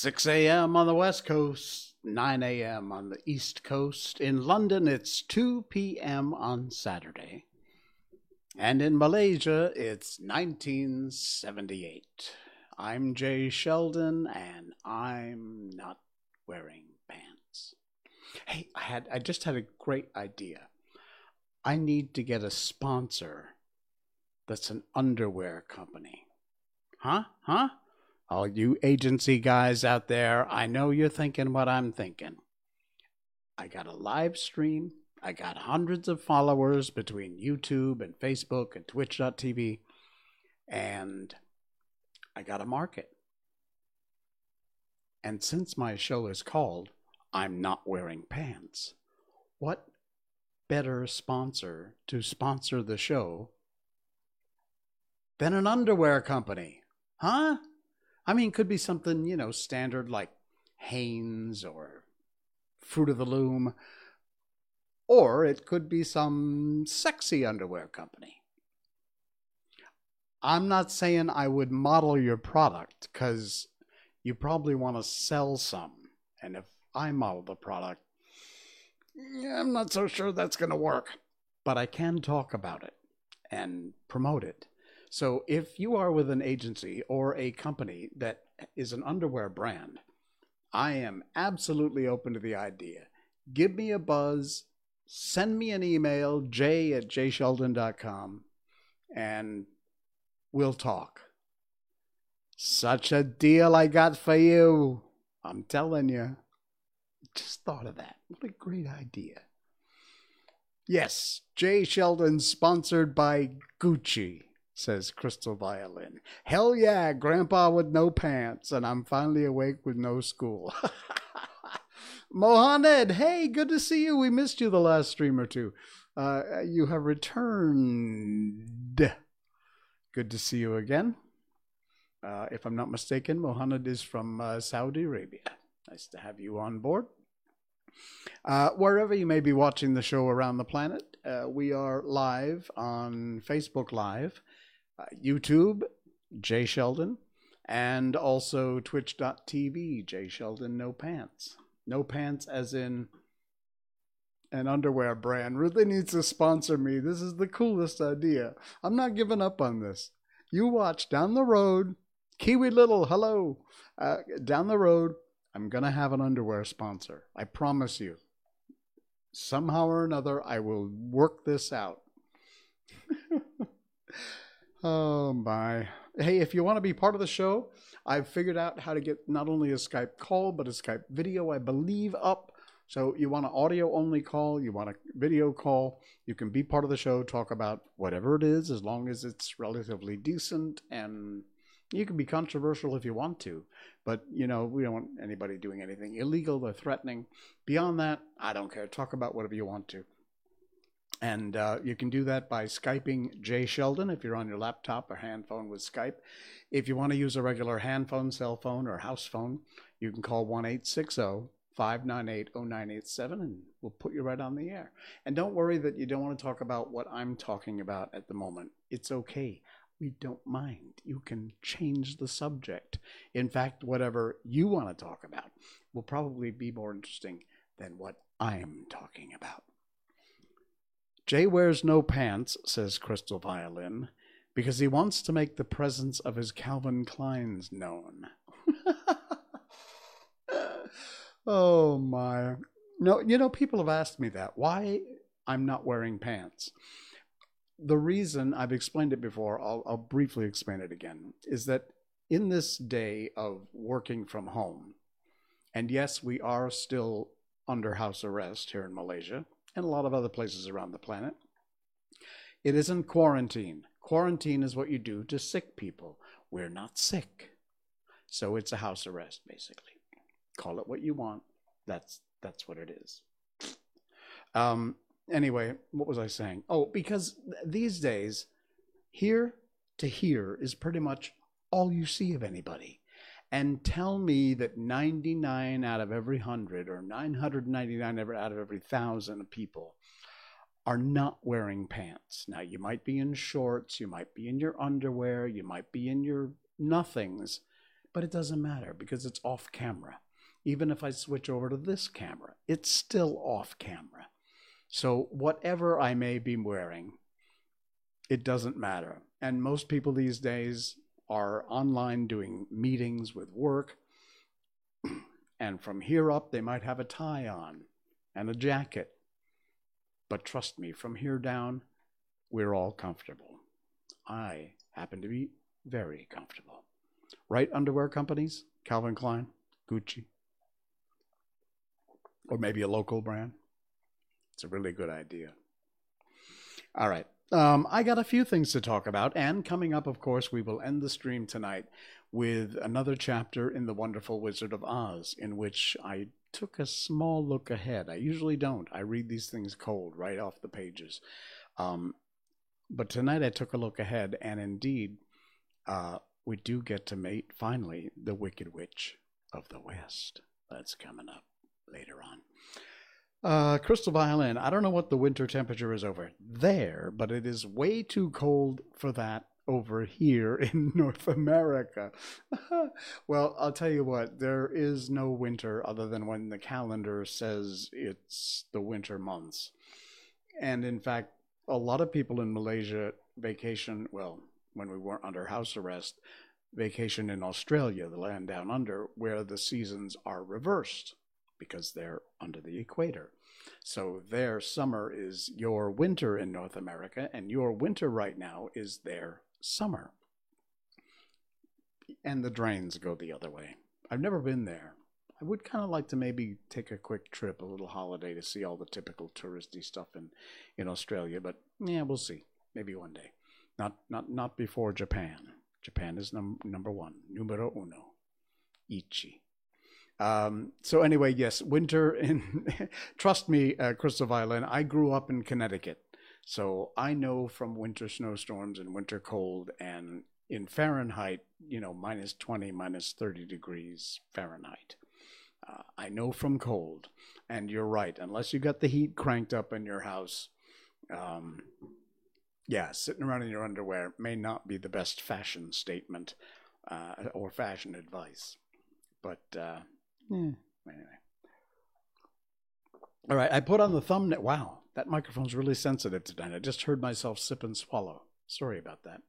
6 a.m. on the West Coast, 9 a.m. on the East Coast. In London, it's 2 p.m. on Saturday. And in Malaysia, it's 1978. I'm Jay Sheldon, and I'm not wearing pants. Hey, I had I just had a great idea. I need to get a sponsor that's an underwear company. Huh? Huh? All you agency guys out there, I know you're thinking what I'm thinking. I got a live stream. I got hundreds of followers between YouTube and Facebook and Twitch.tv. And I got a market. And since my show is called I'm Not Wearing Pants, what better sponsor to sponsor the show than an underwear company? Huh? I mean, could be something, you know, standard like Hanes or Fruit of the Loom, or it could be some sexy underwear company. I'm not saying I would model your product because you probably want to sell some. And if I model the product, I'm not so sure that's going to work. But I can talk about it and promote it. So if you are with an agency or a company that is an underwear brand, I am absolutely open to the idea. Give me a buzz, send me an email, j at jsheldon.com, and we'll talk. Such a deal I got for you. I'm telling you. Just thought of that. What a great idea. Yes, Jay Sheldon sponsored by Gucci says Crystal Violin. Hell yeah, Grandpa with no pants, and I'm finally awake with no school. Mohamed, hey, good to see you. We missed you the last stream or two. Uh, you have returned. Good to see you again. Uh, if I'm not mistaken, Mohammed is from uh, Saudi Arabia. Nice to have you on board. Uh, wherever you may be watching the show around the planet, uh, we are live on Facebook Live YouTube, Jay Sheldon, and also twitch.tv, Jay Sheldon No Pants. No Pants as in an underwear brand really needs to sponsor me. This is the coolest idea. I'm not giving up on this. You watch down the road, Kiwi Little, hello. Uh, down the road, I'm going to have an underwear sponsor. I promise you. Somehow or another, I will work this out. Oh my. Hey, if you want to be part of the show, I've figured out how to get not only a Skype call, but a Skype video, I believe, up. So you want an audio only call, you want a video call, you can be part of the show, talk about whatever it is, as long as it's relatively decent and you can be controversial if you want to, but you know, we don't want anybody doing anything illegal or threatening. Beyond that, I don't care. Talk about whatever you want to. And uh, you can do that by Skyping Jay Sheldon if you're on your laptop or handphone with Skype. If you want to use a regular handphone, cell phone, or house phone, you can call 1 860 598 0987 and we'll put you right on the air. And don't worry that you don't want to talk about what I'm talking about at the moment. It's okay. We don't mind. You can change the subject. In fact, whatever you want to talk about will probably be more interesting than what I'm talking about. Jay wears no pants, says Crystal Violin, because he wants to make the presence of his Calvin Kleins known. oh my. No, you know, people have asked me that. Why I'm not wearing pants. The reason, I've explained it before, I'll, I'll briefly explain it again, is that in this day of working from home, and yes, we are still under house arrest here in Malaysia, and a lot of other places around the planet. It isn't quarantine. Quarantine is what you do to sick people. We're not sick. So it's a house arrest, basically. Call it what you want. That's that's what it is. Um, anyway, what was I saying? Oh, because these days, here to here is pretty much all you see of anybody and tell me that 99 out of every 100 or 999 out of every 1,000 people are not wearing pants. Now, you might be in shorts, you might be in your underwear, you might be in your nothings, But it doesn't matter because it's off camera. Even if I switch over to this camera, it's still off camera. So whatever I may be wearing, it doesn't matter. And most people these days are online doing meetings with work. and from here up, they might have a tie on and a jacket. But trust me, from here down, we're all comfortable. I happen to be very comfortable. Right underwear companies? Calvin Klein, Gucci, or maybe a local brand. It's a really good idea. All right. Um, I got a few things to talk about, and coming up, of course, we will end the stream tonight with another chapter in The Wonderful Wizard of Oz, in which I took a small look ahead. I usually don't. I read these things cold, right off the pages. Um, but tonight I took a look ahead, and indeed, uh, we do get to meet finally the Wicked Witch of the West. That's coming up later on. Uh, crystal violin. I don't know what the winter temperature is over there, but it is way too cold for that over here in North America. well, I'll tell you what, there is no winter other than when the calendar says it's the winter months. And in fact, a lot of people in Malaysia vacation, well, when we weren't under house arrest, vacation in Australia, the land down under, where the seasons are reversed because they're under the equator. So their summer is your winter in North America, and your winter right now is their summer. And the drains go the other way. I've never been there. I would kind of like to maybe take a quick trip, a little holiday to see all the typical touristy stuff in, in Australia, but yeah, we'll see. Maybe one day. Not not not before Japan. Japan is num- number one, numero uno. Ichi. Um, so anyway, yes, winter in. trust me, uh, Crystal Violin. I grew up in Connecticut, so I know from winter snowstorms and winter cold, and in Fahrenheit, you know, minus twenty, minus thirty degrees Fahrenheit. Uh, I know from cold, and you're right. Unless you got the heat cranked up in your house, um, yeah, sitting around in your underwear may not be the best fashion statement uh, or fashion advice. But uh, yeah, anyway. All right, I put on the thumbnail. Wow, that microphone's really sensitive tonight. I just heard myself sip and swallow. Sorry about that.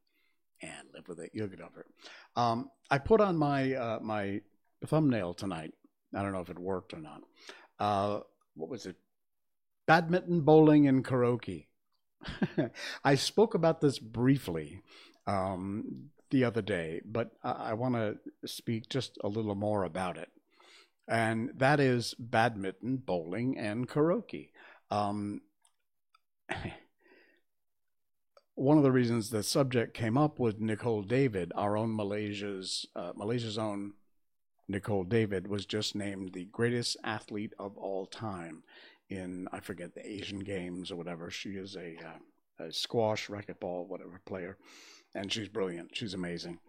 And live with it. You'll get over it. Um, I put on my uh, my thumbnail tonight I don't know if it worked or not. Uh, what was it? Badminton, bowling, and karaoke. I spoke about this briefly um, the other day, but I, I want to speak just a little more about it. And that is badminton, bowling, and karaoke. Um, one of the reasons the subject came up was Nicol David, our own Malaysia's uh, Malaysia's own Nicol David was just named the greatest athlete of all time in I forget the Asian Games or whatever. She is a, uh, a squash, racquetball, whatever player, and she's brilliant. She's amazing.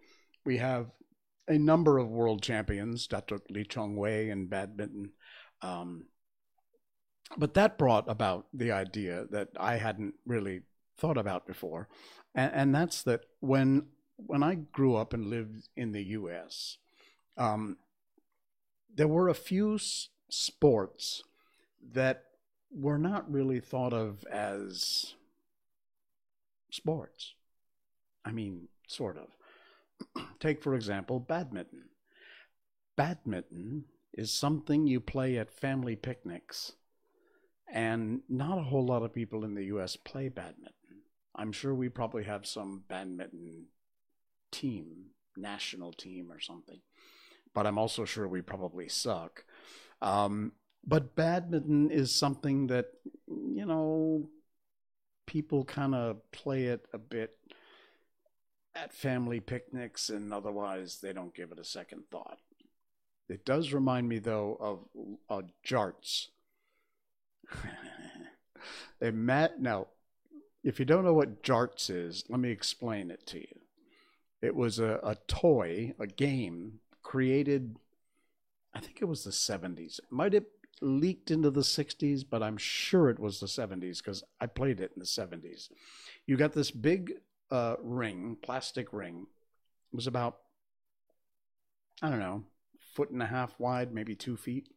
We have a number of world champions, Datuk Lee Chong Wei in badminton. Um, but that brought about the idea that I hadn't really thought about before, and, and that's that when when I grew up and lived in the U.S., um, there were a few s- sports that were not really thought of as sports. I mean, sort of. Take, for example, badminton. Badminton is something you play at family picnics, and not a whole lot of people in the US play badminton. I'm sure we probably have some badminton team, national team or something but I'm also sure we probably suck. Um, but badminton is something that, you know, people kind of play it a bit at family picnics and otherwise they don't give it a second thought. It does remind me, though, of uh, jarts. they met now. If you don't know what jarts is, let me explain it to you. It was a, a toy, a game created, I think it was the 70s. Might have leaked into the 60s, but I'm sure it was the 70s because I played it in the 70s. You got this big uh, ring, plastic ring. It was about I don't know, foot and a half wide, maybe two feet.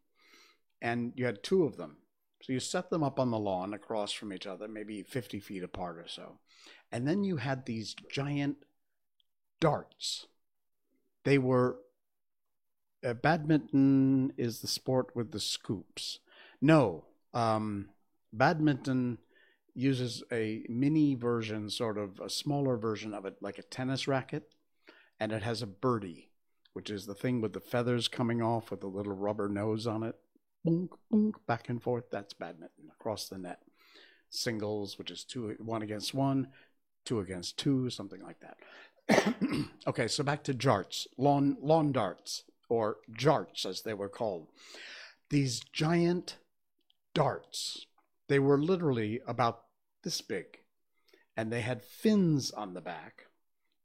And you had two of them. So you set them up on the lawn across from each other, maybe 50 feet apart or so. And then you had these giant darts. They were. Uh, badminton is the sport with the scoops. No, um, badminton uses a mini version, sort of a smaller version of it, like a tennis racket, and it has a birdie, which is the thing with the feathers coming off with the little rubber nose on it. Boonk, boonk, back and forth. That's badminton across the net. Singles, which is two, one against one, two against two, something like that. okay, so back to jarts, lawn lawn darts, or jarts as they were called. These giant darts. They were literally about this big, and they had fins on the back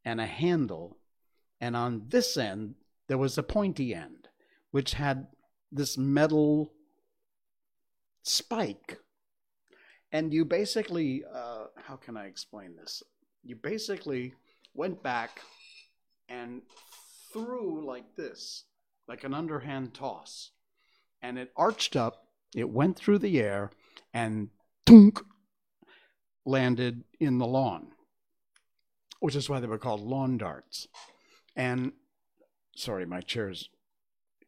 and a handle, and on this end there was a pointy end, which had this metal spike. And you basically, uh, how can I explain this? You basically went back and threw like this, like an underhand toss. And it arched up, it went through the air, and dunk, landed in the lawn, which is why they were called lawn darts. And sorry, my chair's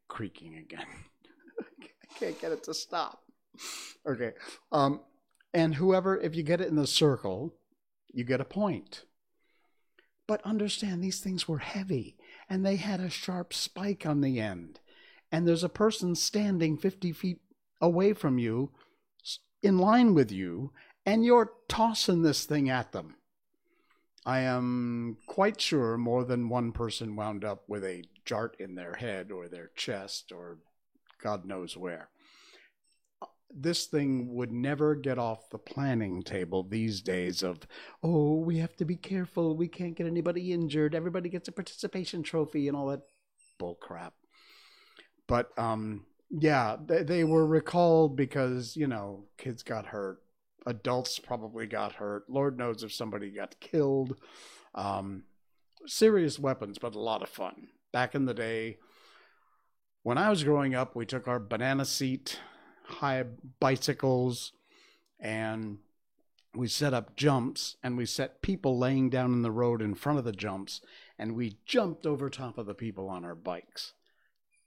creaking again. I can't get it to stop. Okay. Um, and whoever, if you get it in the circle, you get a point. But understand these things were heavy and they had a sharp spike on the end. And there's a person standing 50 feet away from you, in line with you, and you're tossing this thing at them. I am quite sure more than one person wound up with a jart in their head or their chest or God knows where. This thing would never get off the planning table these days of, oh, we have to be careful. We can't get anybody injured. Everybody gets a participation trophy and all that bull crap. But um, yeah, they, they were recalled because, you know, kids got hurt adults probably got hurt. Lord knows if somebody got killed. Um, serious weapons, but a lot of fun. Back in the day, when I was growing up, we took our banana seat, high bicycles, and we set up jumps and we set people laying down in the road in front of the jumps and we jumped over top of the people on our bikes.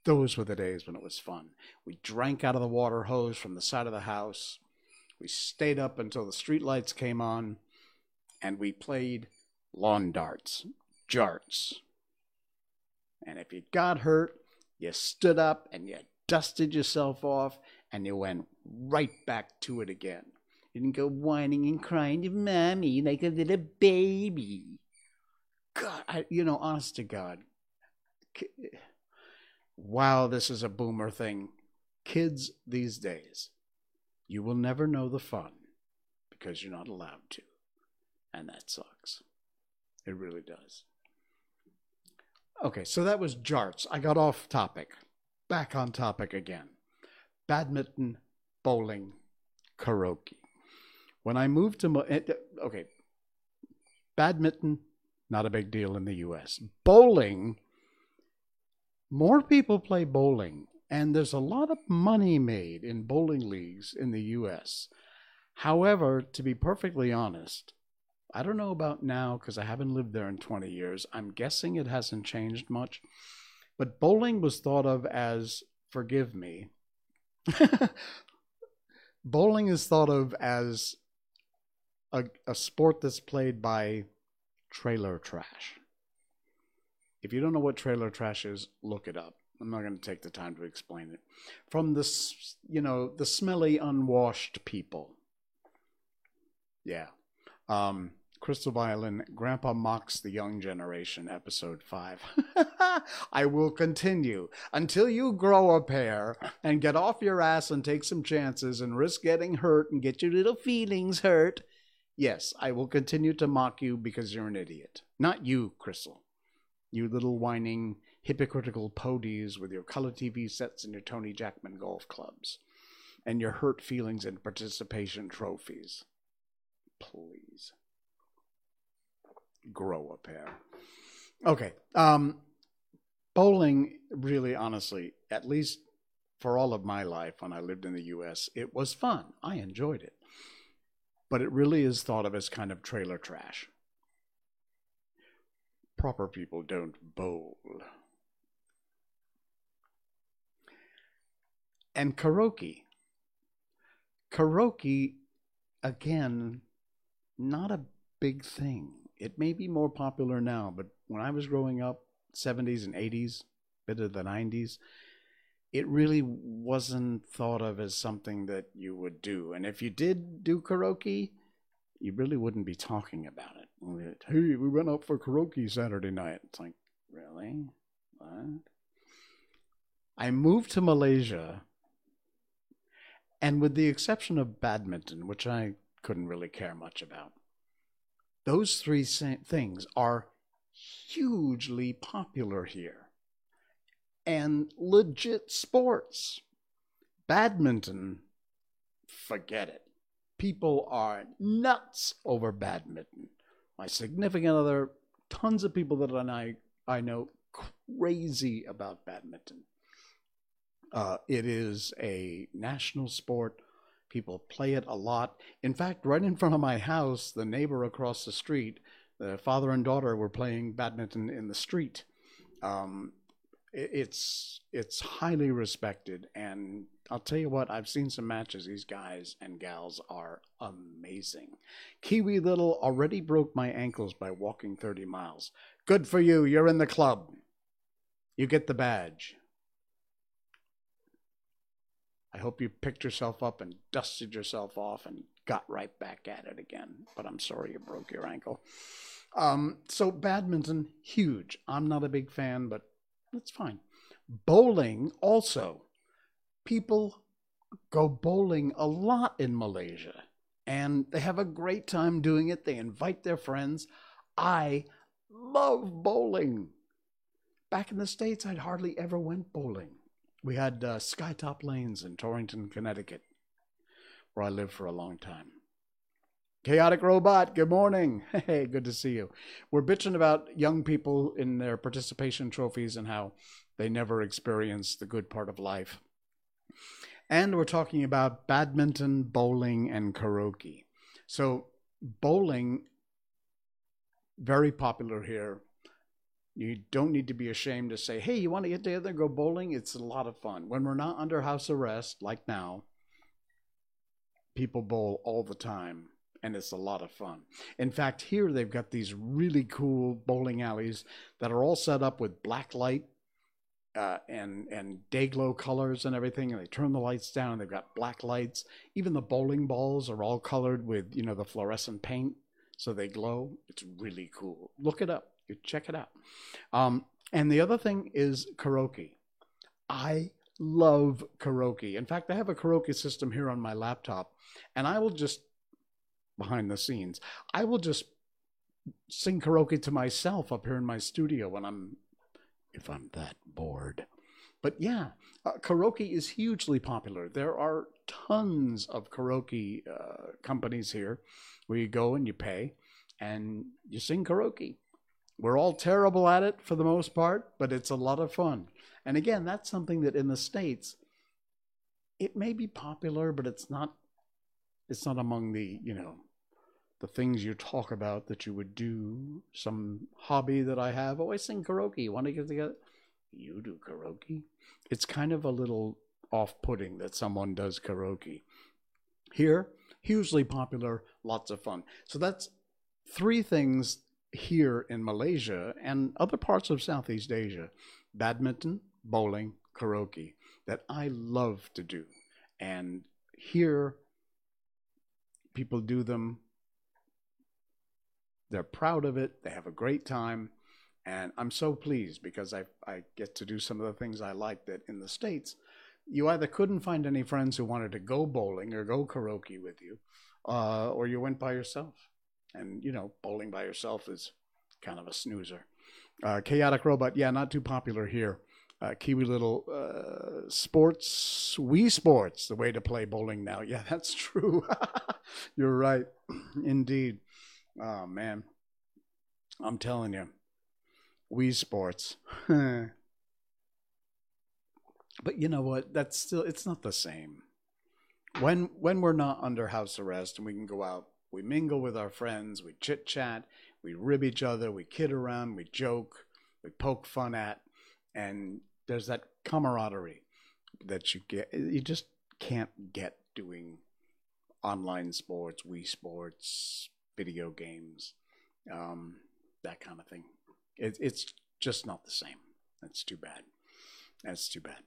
Those were the days when it was fun. We drank out of the water hose from the side of the house. We stayed up until the streetlights came on and we played lawn darts, jarts. And if you got hurt, you stood up and you dusted yourself off and you went right back to it again. You didn't go whining and crying to mommy like a little baby. God, I, you know, honest to God. Wow, this is a boomer thing. Kids these days you will never know the fun because you're not allowed to. And that sucks. It really does. Okay, so that was jarts. I got off topic. Back on topic again. Badminton, bowling, karaoke. When I moved to, eh, okay, badminton, not a big deal in the US. Bowling, more people play bowling and there's a lot of money made in bowling leagues in the US. However, to be perfectly honest, I don't know about now because I haven't lived there in 20 years. I'm guessing it hasn't changed much. But bowling was thought of as, forgive me, bowling is thought of as a, a sport that's played by trailer trash. If you don't know what trailer trash is, look it up. I'm not going to take the time to explain it. From the, you know, the smelly, unwashed people. Yeah. Um, Crystal Violin, Grandpa Mocks the Young Generation, Episode 5. I will continue until you grow a pair and get off your ass and take some chances and risk getting hurt and get your little feelings hurt. Yes, I will continue to mock you because you're an idiot. Not you, Crystal. You little whining hypocritical podies with your color TV sets and your Tony Jacklin golf clubs, and your hurt feelings and participation trophies. Please grow a pair. Okay. Um, bowling, really, honestly, at least for all of my life when I lived in the US, it was fun. I enjoyed it. But it really is thought of as kind of trailer trash. Proper people don't bowl. And karaoke. Karaoke, again, not a big thing. It may be more popular now, but when I was growing up, 70s and 80s, bit of the 90s, it really wasn't thought of as something that you would do. And if you did do karaoke, you really wouldn't be talking about it. Hey, we went out for karaoke Saturday night. It's like, really? What? I moved to Malaysia, and with the exception of badminton, which I couldn't really care much about, those three things are hugely popular here and legit sports. Badminton, forget it. People are nuts over badminton. My significant other, tons of people that I, I know, crazy about badminton. Uh, it is a national sport. People play it a lot. In fact, right in front of my house, the neighbor across the street, the father and daughter were playing badminton in the street. Um, it's it's highly respected, and I'll tell you what, I've seen some matches. These guys and gals are amazing. Kiwi Little already broke my ankles by walking 30 miles. Good for you. You're in the club. You get the badge. I hope you picked yourself up and dusted yourself off and got right back at it again. But I'm sorry you broke your ankle. Um, so, badminton, huge. I'm not a big fan, but that's fine. Bowling, also. People go bowling a lot in Malaysia and they have a great time doing it. They invite their friends. I love bowling. Back in the States, I'd hardly ever went bowling. We had uh, Skytop Lanes in Torrington, Connecticut, where I lived for a long time. Chaotic Robot, good morning. Hey, good to see you. We're bitching about young people in their participation trophies and how they never experience the good part of life. And we're talking about badminton, bowling, and karaoke. So, bowling, very popular here. You don't need to be ashamed to say, hey, you want to get together and go bowling? It's a lot of fun. When we're not under house arrest, like now, people bowl all the time and it's a lot of fun. In fact, here they've got these really cool bowling alleys that are all set up with black light uh, and and day glow colors and everything. And they turn the lights down, and they've got black lights. Even the bowling balls are all colored with you know the fluorescent paint, so they glow. It's really cool. Look it up. You check it out. Um, and the other thing is karaoke. I love karaoke. In fact, I have a karaoke system here on my laptop, and I will just behind the scenes. I will just sing karaoke to myself up here in my studio when I'm, if I'm that bored. But yeah, uh, karaoke is hugely popular. There are tons of karaoke uh, companies here where you go and you pay and you sing karaoke. We're all terrible at it for the most part, but it's a lot of fun. And again, that's something that in the States, it may be popular, but it's not it's not among the, you know, the things you talk about that you would do, some hobby that I have. Oh, I sing karaoke. Want to get together? You do karaoke? It's kind of a little off putting that someone does karaoke. Here, hugely popular, lots of fun. So that's three things here in Malaysia and other parts of Southeast Asia badminton, bowling, karaoke that I love to do. And here, people do them they're proud of it. They have a great time. And I'm so pleased because I, I get to do some of the things I like that in the States, you either couldn't find any friends who wanted to go bowling or go karaoke with you, uh, or you went by yourself. And, you know, bowling by yourself is kind of a snoozer. Uh, Chaotic Robot, yeah, not too popular here. Uh, Kiwi Little uh, Sports, Wii Sports, the way to play bowling now. Yeah, that's true. You're right. Indeed. Oh man, I'm telling you, Wii Sports. But you know what? That's still it's not the same. When when we're not under house arrest and we can go out, we mingle with our friends, we chit chat, we rib each other, we kid around, we joke, we poke fun at, and there's that camaraderie that you get. You just can't get doing online sports, Wii Sports, video games, um, that kind of thing. It, it's just not the same. That's too bad. That's too bad.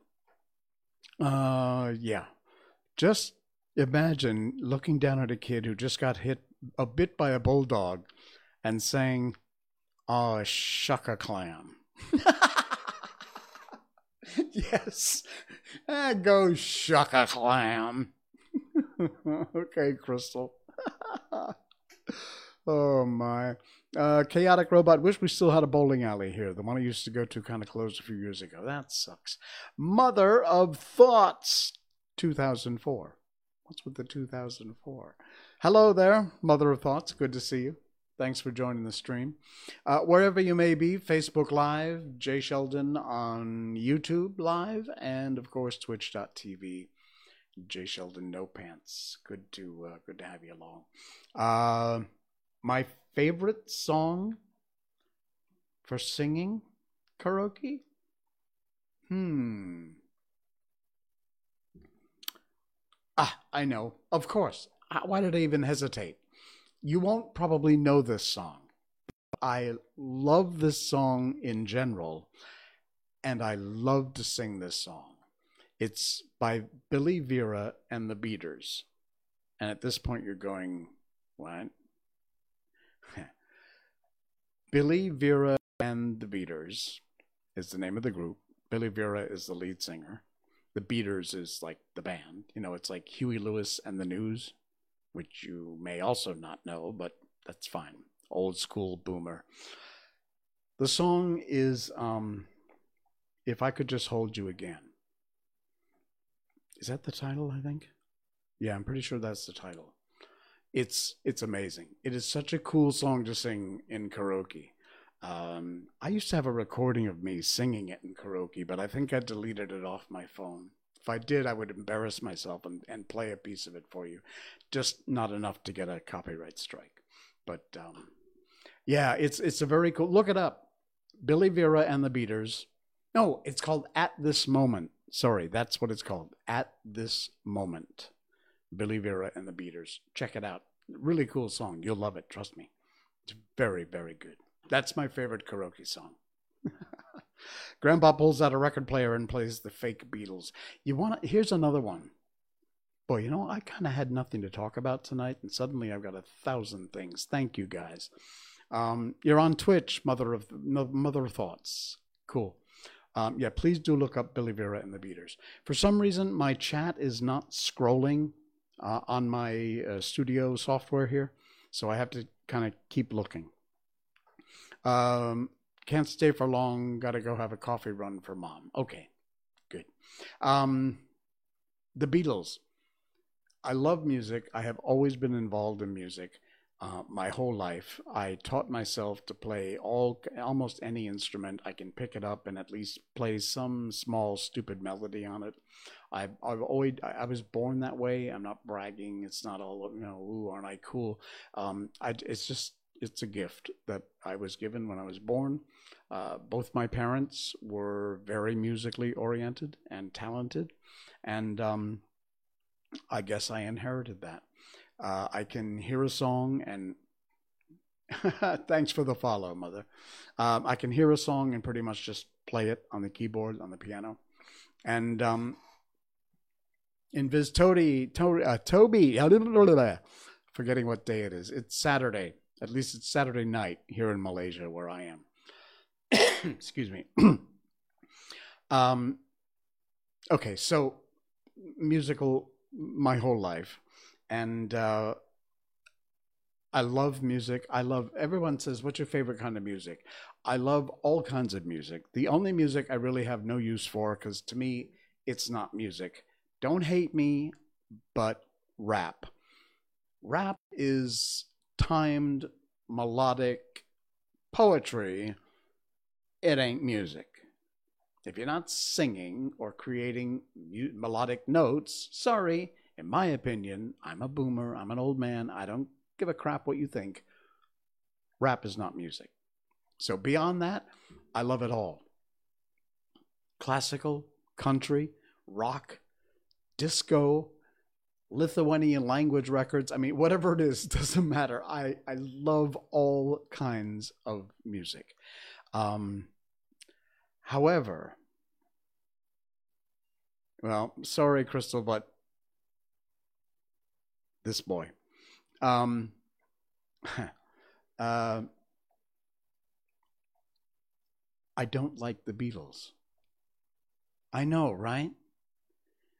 Uh, yeah. Just imagine looking down at a kid who just got hit a bit by a bulldog and saying, "Oh, shuck a clam." yes. Ah, go shuck a clam. okay, Crystal. oh my. Uh, chaotic robot. Wish we still had a bowling alley here. The one I used to go to kind of closed a few years ago. That sucks. Mother of Thoughts, 2004. What's with the 2004? Hello there, Mother of Thoughts. Good to see you. Thanks for joining the stream. Uh, wherever you may be, Facebook Live, Jay Sheldon on YouTube Live, and of course Twitch.tv. Jay Sheldon No Pants. Good to uh, good to have you along. Uh, my favorite song for singing karaoke? Hmm. Ah, I know. Of course. Why did I even hesitate? You won't probably know this song. I love this song in general, and I love to sing this song. It's by Billy Vera and the Beaters. And at this point, you're going, what? Billy Vera and the Beaters is the name of the group. Billy Vera is the lead singer. The Beaters is like the band. You know, it's like Huey Lewis and the News, which you may also not know, but that's fine. Old school boomer. The song is um, If I Could Just Hold You Again. Is that the title, I think? Yeah, I'm pretty sure that's the title. It's it's amazing. It is such a cool song to sing in karaoke. Um, I used to have a recording of me singing it in karaoke, but I think I deleted it off my phone. If I did, I would embarrass myself and, and play a piece of it for you. Just not enough to get a copyright strike. But um, yeah, it's it's a very cool. Look it up. Billy Vera and the Beaters. No, it's called At This Moment. Sorry, that's what it's called. At This Moment. Billy Vera and the Beaters. Check it out. Really cool song. You'll love it. Trust me. It's very, very good. That's my favorite karaoke song. Grandpa pulls out a record player and plays the fake Beatles. You want here's another one. Boy, you know, I kind of had nothing to talk about tonight, and suddenly I've got a thousand things. Thank you, guys. Um, you're on Twitch, Mother of Mother of Thoughts. Cool. Um, yeah, please do look up Billy Vera and the Beaters. For some reason, my chat is not scrolling uh, on my uh, studio software here, so I have to kind of keep looking. Um, can't stay for long. Got to go have a coffee run for mom. Okay, good. Um, the Beatles. I love music. I have always been involved in music uh, my whole life. I taught myself to play all almost any instrument. I can pick it up and at least play some small stupid melody on it. I've, I've always I was born that way. I'm not bragging. It's not all you know. Ooh, aren't I cool? Um, I, it's just it's a gift that I was given when I was born. Uh, both my parents were very musically oriented and talented, and um, I guess I inherited that. Uh, I can hear a song and thanks for the follow, mother. Um, I can hear a song and pretty much just play it on the keyboard on the piano, and um, in Viz Toby, to, uh, Toby, forgetting what day it is. It's Saturday. At least it's Saturday night here in Malaysia where I am. Excuse me. um, okay, so musical my whole life, and uh, I love music. I love. Everyone says, "What's your favorite kind of music?" I love all kinds of music. The only music I really have no use for, because to me, it's not music. Don't hate me, but rap. Rap is timed melodic poetry, it ain't music. If you're not singing or creating melodic notes, sorry, in my opinion, I'm a boomer, I'm an old man, I don't give a crap what you think. Rap is not music. So beyond that, I love it all. Classical, country, rock, disco, Lithuanian language records. I mean, whatever it is, doesn't matter. I, I love all kinds of music. Um, however, well, sorry, Crystal, but this boy. Um, uh, I don't like the Beatles. I know, right?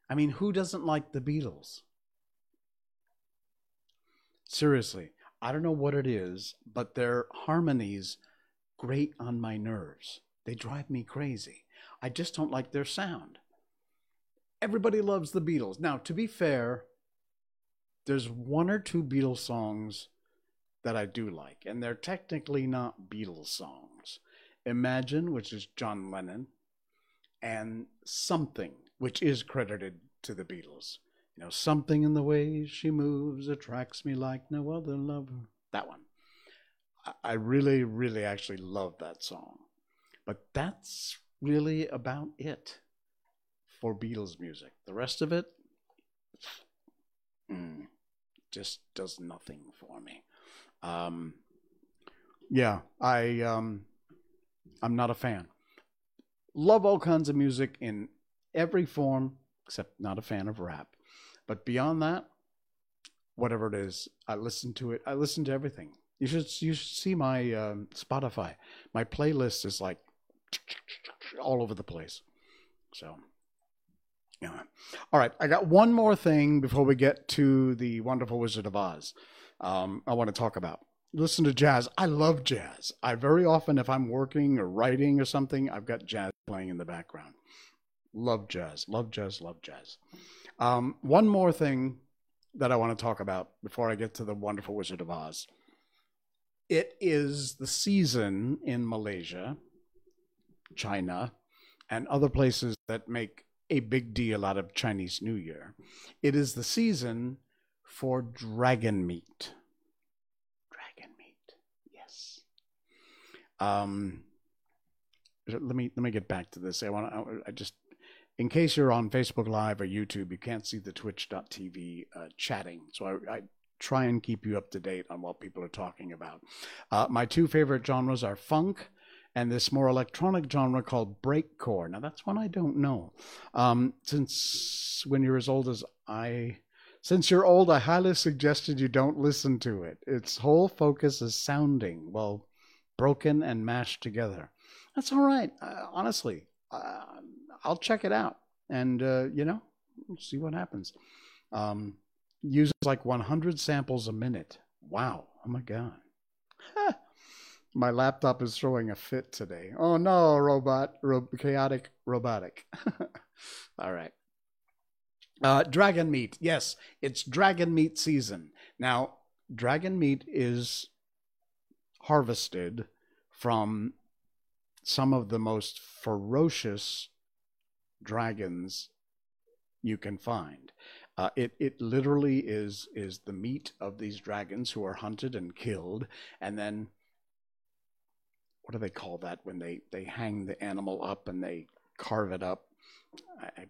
I mean, who doesn't like the Beatles? Seriously, I don't know what it is, but their harmonies grate on my nerves. They drive me crazy. I just don't like their sound. Everybody loves the Beatles. Now, to be fair, there's one or two Beatles songs that I do like, and they're technically not Beatles songs. Imagine, which is John Lennon, and Something, which is credited to the Beatles. Know, something in the way she moves attracts me like no other lover. That one. I really, really actually love that song. But that's really about it for Beatles music. The rest of it mm, just does nothing for me. Um, yeah, I um, I'm not a fan. Love all kinds of music in every form, except not a fan of rap. But beyond that, whatever it is, I listen to it. I listen to everything. You should you should see my um, Spotify. My playlist is like all over the place. So, yeah. All right, I got one more thing before we get to the Wonderful Wizard of Oz. Um, I want to talk about. Listen to jazz. I love jazz. I very often, if I'm working or writing or something, I've got jazz playing in the background. Love jazz. Love jazz. Love jazz. Um, one more thing that I want to talk about before I get to the Wonderful Wizard of Oz. It is the season in Malaysia, China, and other places that make a big deal out of Chinese New Year. It is the season for dragon meat. Dragon meat, yes. Um, let me let me get back to this. I want. I just in case you're on Facebook Live or YouTube, you can't see the Twitch.tv uh, chatting. So I, I, try and keep you up to date on what people are talking about. Uh, my two favorite genres are funk and this more electronic genre called breakcore. Now that's one I don't know. Um, since when you're as old as I, since you're old, I highly suggested you don't listen to it. Its whole focus is sounding well, broken and mashed together. That's all right. Uh, honestly, uh, I'll check it out and uh, you know see what happens. Um, uses like 100 samples a minute. Wow! Oh my god. my laptop is throwing a fit today. Oh no, robot, ro- chaotic, robotic. All right. Uh, dragon meat. Yes, it's dragon meat season. Now, dragon meat is harvested from some of the most ferocious dragons you can find. Uh, it it literally is is the meat of these dragons who are hunted and killed, and then what do they call that when they they hang the animal up and they carve it up? I,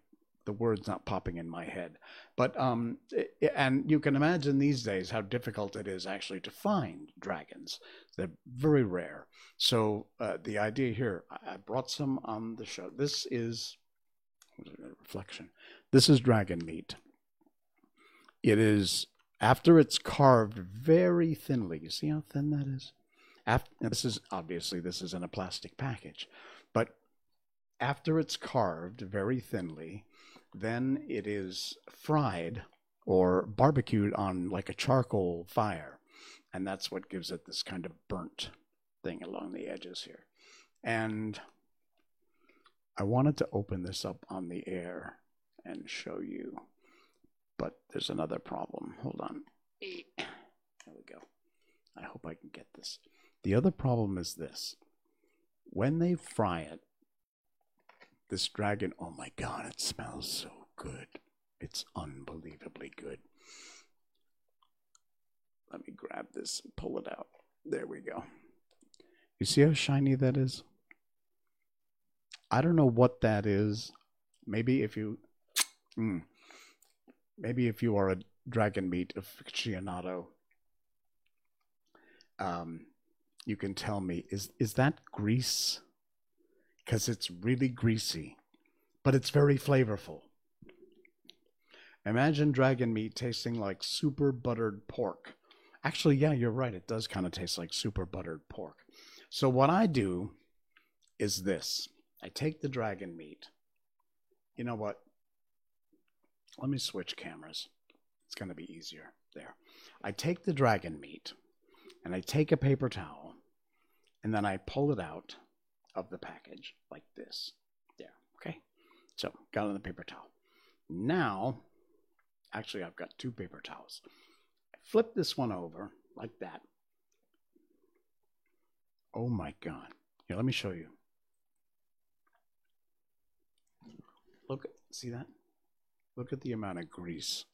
the word's not popping in my head, but um, it, and you can imagine these days how difficult it is actually to find dragons. They're very rare. So uh, the idea here, I brought some on the show. This is reflection. This is dragon meat. It is after it's carved very thinly. You see how thin that is? After, this is obviously this is in a plastic package, but after it's carved very thinly, then it is fried or barbecued on like a charcoal fire, and that's what gives it this kind of burnt thing along the edges here. And I wanted to open this up on the air and show you, but there's another problem. Hold on. There we go. I hope I can get this. The other problem is this when they fry it, this dragon. Oh my god, it smells so good. It's unbelievably good. Let me grab this and pull it out. There we go. You see how shiny that is? I don't know what that is. Maybe if you, mm, maybe if you are a dragon meat aficionado, um, you can tell me is is that grease? Because it's really greasy, but it's very flavorful. Imagine dragon meat tasting like super buttered pork. Actually, yeah, you're right. It does kind of taste like super buttered pork. So, what I do is this I take the dragon meat. You know what? Let me switch cameras. It's going to be easier. There. I take the dragon meat and I take a paper towel and then I pull it out of the package like this. There. Okay. So, got on the paper towel. Now, actually, I've got two paper towels I flip this one over like that. Oh my God. Here, let me show you. Look, see that? Look at the amount of grease.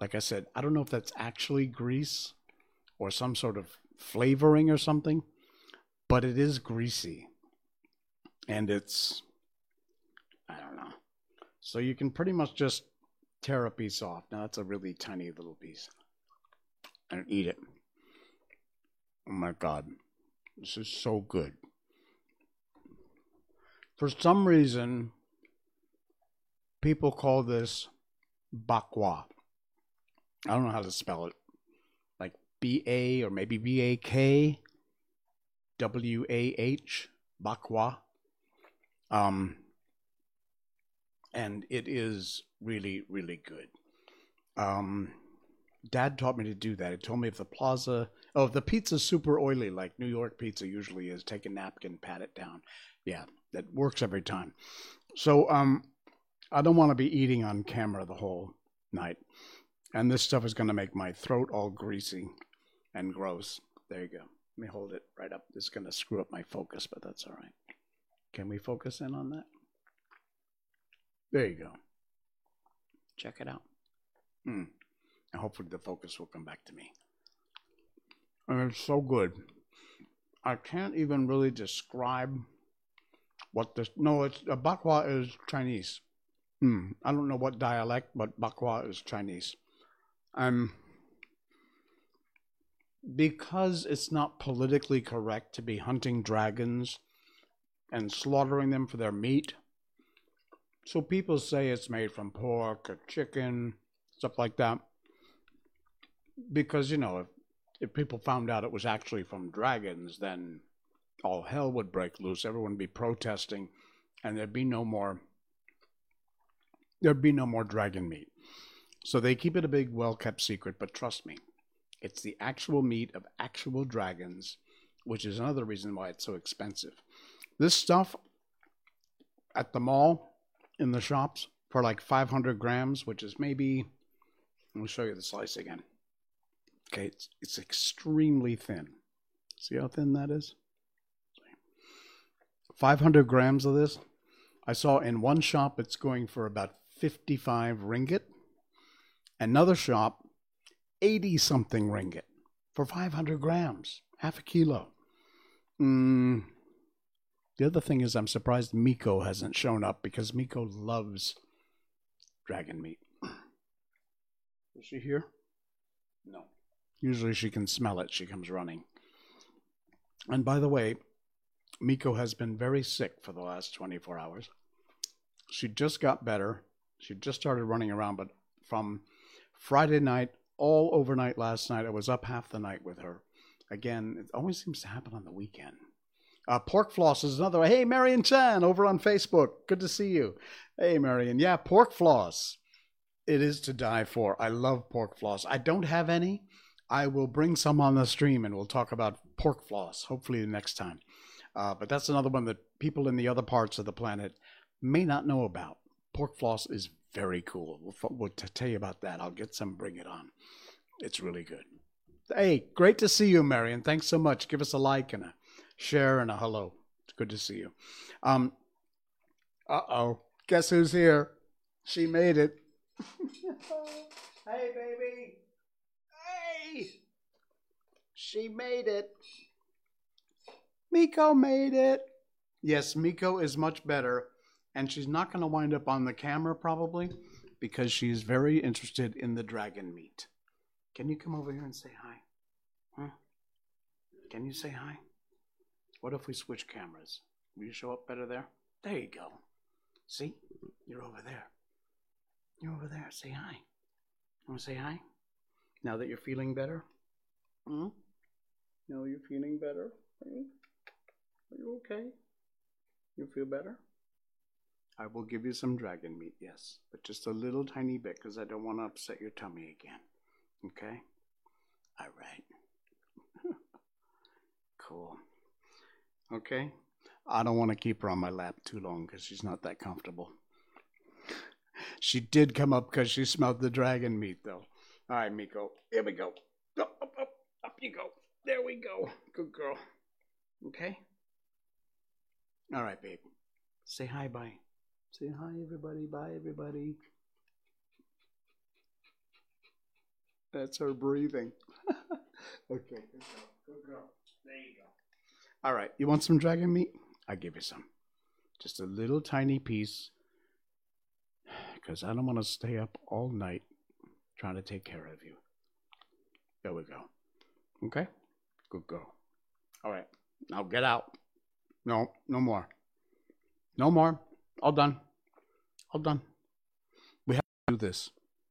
Like I said, I don't know if that's actually grease or some sort of flavoring or something, but it is greasy. And it's, I don't know. So you can pretty much just tear a piece off. Now, that's a really tiny little piece and eat it. Oh my God. This is so good. For some reason, people call this bakwa. I don't know how to spell it. Like B A or maybe B A K W A H, bakwa. Um, and it is really, really good. Um, Dad taught me to do that. He told me if the plaza, oh, if the pizza's super oily, like New York pizza usually is, take a napkin, pat it down. Yeah, that works every time. So, um, I don't want to be eating on camera the whole night, and this stuff is going to make my throat all greasy and gross. There you go. Let me hold it right up. It's going to screw up my focus, but that's all right. Can we focus in on that? There you go. Check it out. Hmm. And hopefully the focus will come back to me. And it's so good. I can't even really describe what this. No, it's uh, Bakwa is Chinese. Hmm. I don't know what dialect, but Bakwa is Chinese. Um, because it's not politically correct to be hunting dragons and slaughtering them for their meat. So people say it's made from pork or chicken, stuff like that because you know if, if people found out it was actually from dragons, then all hell would break loose. Everyone would be protesting, and there'd be no more. There'd be no more dragon meat. So they keep it a big, well-kept secret. But trust me, it's the actual meat of actual dragons, which is another reason why it's so expensive. This stuff at the mall in the shops for like 500 grams, which is maybe. Let me show you the slice again. Okay, it's, it's extremely thin. See how thin that is? 500 grams of this. I saw in one shop it's going for about 55 ringgit. Another shop, 80 something ringgit for 500 grams, half a kilo. Mm. The other thing is, I'm surprised Miko hasn't shown up because Miko loves dragon meat. Is she here? No. Usually she can smell it. She comes running. And by the way, Miko has been very sick for the last 24 hours. She just got better. She just started running around, but from Friday night all overnight last night, I was up half the night with her. Again, it always seems to happen on the weekend. Uh, pork floss is another. Hey, Marion Chan over on Facebook. Good to see you. Hey, Marion. Yeah, pork floss. It is to die for. I love pork floss. I don't have any. I will bring some on the stream and we'll talk about pork floss, hopefully the next time. Uh, but that's another one that people in the other parts of the planet may not know about. Pork floss is very cool. We'll, we'll tell you about that. I'll get some, bring it on. It's really good. Hey, great to see you, Marion. Thanks so much. Give us a like and a share and a hello. It's good to see you. Um, Uh oh. Guess who's here? She made it. hey, baby. Hey. She made it. Miko made it. Yes, Miko is much better, and she's not going to wind up on the camera probably because she's very interested in the dragon meat. Can you come over here and say hi? Huh? Can you say hi? What if we switch cameras? Will you show up better there? There you go. See? You're over there. You're over there. Say hi. You want to say hi? Now that you're feeling better? Hmm? No, you're feeling better? Are you, Are you okay? You feel better? I will give you some dragon meat, yes, but just a little tiny bit because I don't want to upset your tummy again. Okay? All right. cool. Okay? I don't want to keep her on my lap too long because she's not that comfortable. She did come up because she smelled the dragon meat, though. All right, Miko. Here we go. Up, up, up, up you go. There we go. Good girl. Okay? All right, babe. Say hi, bye. Say hi, everybody. Bye, everybody. That's her breathing. okay, good girl. Good girl. There you go. All right, you want some dragon meat? I'll give you some. Just a little tiny piece. Because I don't want to stay up all night trying to take care of you. There we go. Okay? Good girl. All right, now get out. No, no more. No more. All done. All done. We have to do this.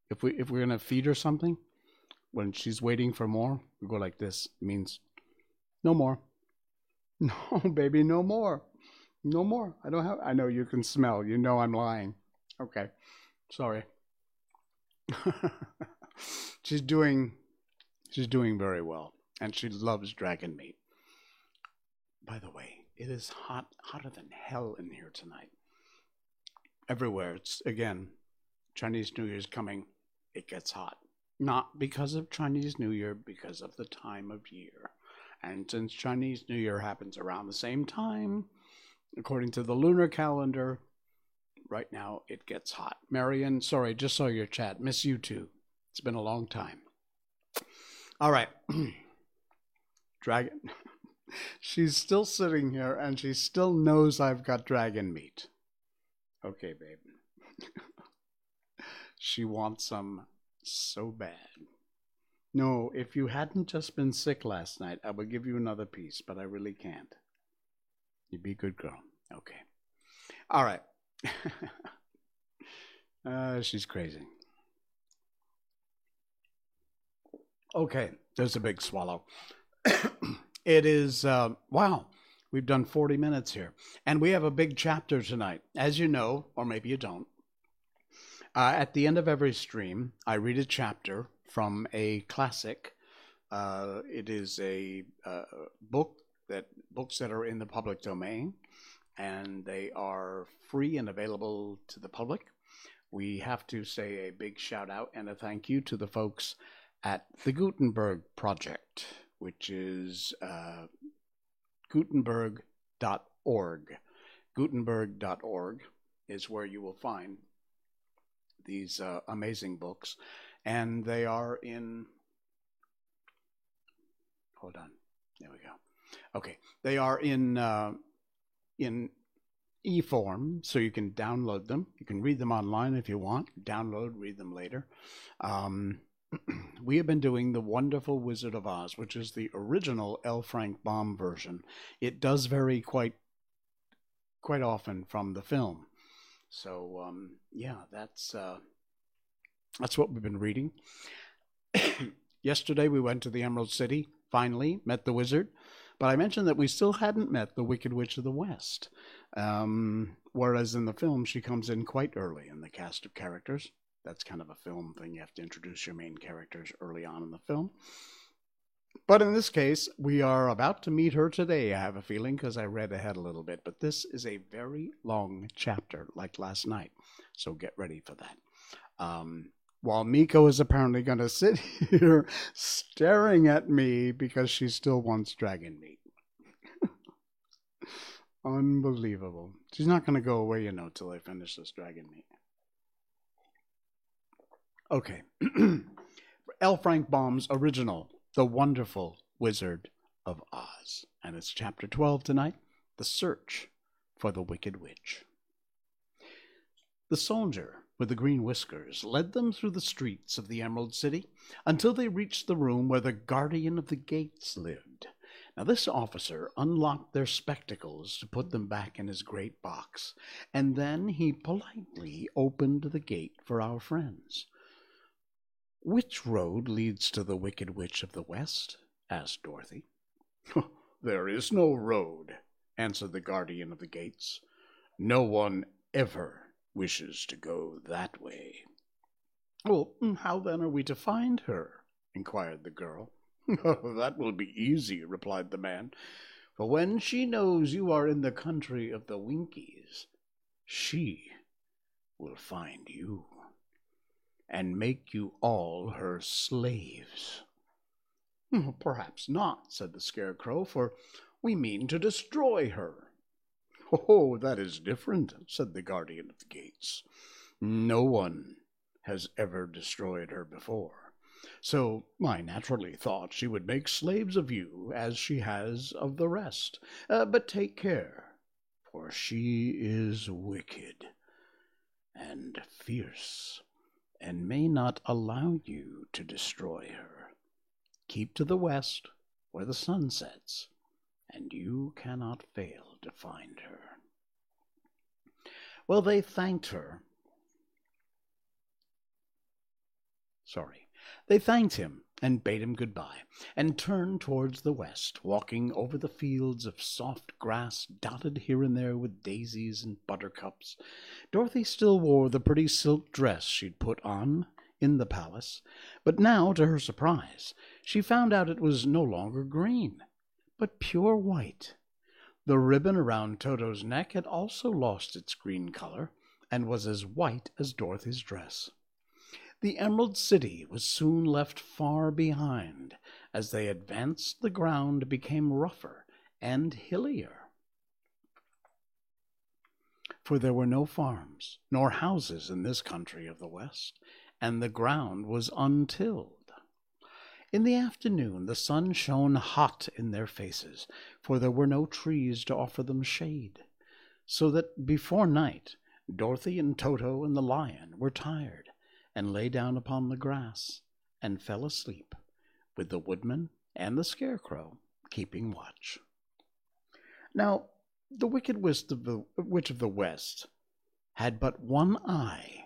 If we if we're gonna feed her something, when she's waiting for more, we go like this. It means no more. No, baby, no more. No more. I don't have I know you can smell. You know I'm lying. Okay. Sorry. she's doing she's doing very well. And she loves dragon meat. By the way, it is hot hotter than hell in here tonight. Everywhere it's again Chinese New Year's coming, it gets hot. Not because of Chinese New Year, because of the time of year. And since Chinese New Year happens around the same time, according to the lunar calendar, right now it gets hot. Marion, sorry, just saw your chat. Miss you too. It's been a long time. All right. Dragon. She's still sitting here and she still knows I've got dragon meat. Okay, babe. she wants some so bad. No, if you hadn't just been sick last night, I would give you another piece, but I really can't. You be a good girl. Okay. All right. uh, she's crazy. Okay, there's a big swallow. it is, uh, wow, we've done 40 minutes here. And we have a big chapter tonight. As you know, or maybe you don't, uh, at the end of every stream, I read a chapter from a classic. Uh, it is a uh, book that books that are in the public domain, and they are free and available to the public. We have to say a big shout out and a thank you to the folks at the Gutenberg Project, which is uh, gutenberg.org. Gutenberg.org is where you will find these uh, amazing books, and they are in. Hold on, there we go. Okay, they are in uh, in e form, so you can download them. You can read them online if you want. Download, read them later. Um, we have been doing the Wonderful Wizard of Oz, which is the original L. Frank Baum version. It does vary quite quite often from the film. So um, yeah, that's uh, that's what we've been reading. Yesterday we went to the Emerald City. Finally, met the wizard, but I mentioned that we still hadn't met the Wicked Witch of the West. Um, whereas in the film, she comes in quite early in the cast of characters. That's kind of a film thing. You have to introduce your main characters early on in the film. But in this case, we are about to meet her today, I have a feeling, because I read ahead a little bit. But this is a very long chapter, like last night. So get ready for that. Um, while Miko is apparently going to sit here staring at me because she still wants dragon meat. Unbelievable. She's not going to go away, you know, till I finish this dragon meat. Okay. L. Frank Baum's original, The Wonderful Wizard of Oz. And it's chapter 12 tonight The Search for the Wicked Witch. The soldier with the green whiskers led them through the streets of the Emerald City until they reached the room where the guardian of the gates lived. Now, this officer unlocked their spectacles to put them back in his great box, and then he politely opened the gate for our friends. Which road leads to the Wicked Witch of the West? asked Dorothy. there is no road, answered the guardian of the gates. No one ever wishes to go that way. Well, mm, how then are we to find her? inquired the girl. that will be easy, replied the man. For when she knows you are in the country of the Winkies, she will find you and make you all her slaves. Perhaps not, said the Scarecrow, for we mean to destroy her. Oh, that is different, said the Guardian of the Gates. No one has ever destroyed her before. So I naturally thought she would make slaves of you, as she has of the rest. Uh, but take care, for she is wicked and fierce, and may not allow you to destroy her. Keep to the west, where the sun sets, and you cannot fail to find her. Well, they thanked her. Sorry. They thanked him and bade him good-bye, and turned towards the west, walking over the fields of soft grass dotted here and there with daisies and buttercups. Dorothy still wore the pretty silk dress she'd put on in the palace, but now, to her surprise, she found out it was no longer green, but pure white. The ribbon around Toto's neck had also lost its green color, and was as white as Dorothy's dress. The Emerald City was soon left far behind. As they advanced, the ground became rougher and hillier. For there were no farms nor houses in this country of the West, and the ground was untilled. In the afternoon the sun shone hot in their faces, for there were no trees to offer them shade, so that before night Dorothy and Toto and the lion were tired and lay down upon the grass and fell asleep, with the woodman and the scarecrow keeping watch. Now, the wicked witch of the, West had but one eye,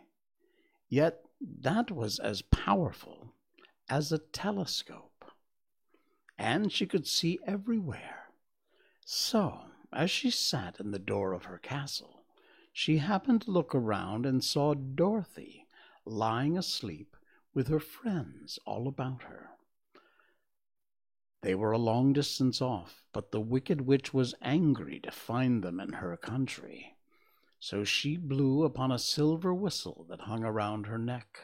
yet that was as powerful as a telescope, and she could see everywhere. So, as she sat in the door of her castle, she happened to look around and saw Dorothy lying asleep with her friends all about her. They were a long distance off, but the wicked witch was angry to find them in her country. So she blew upon a silver whistle that hung around her neck.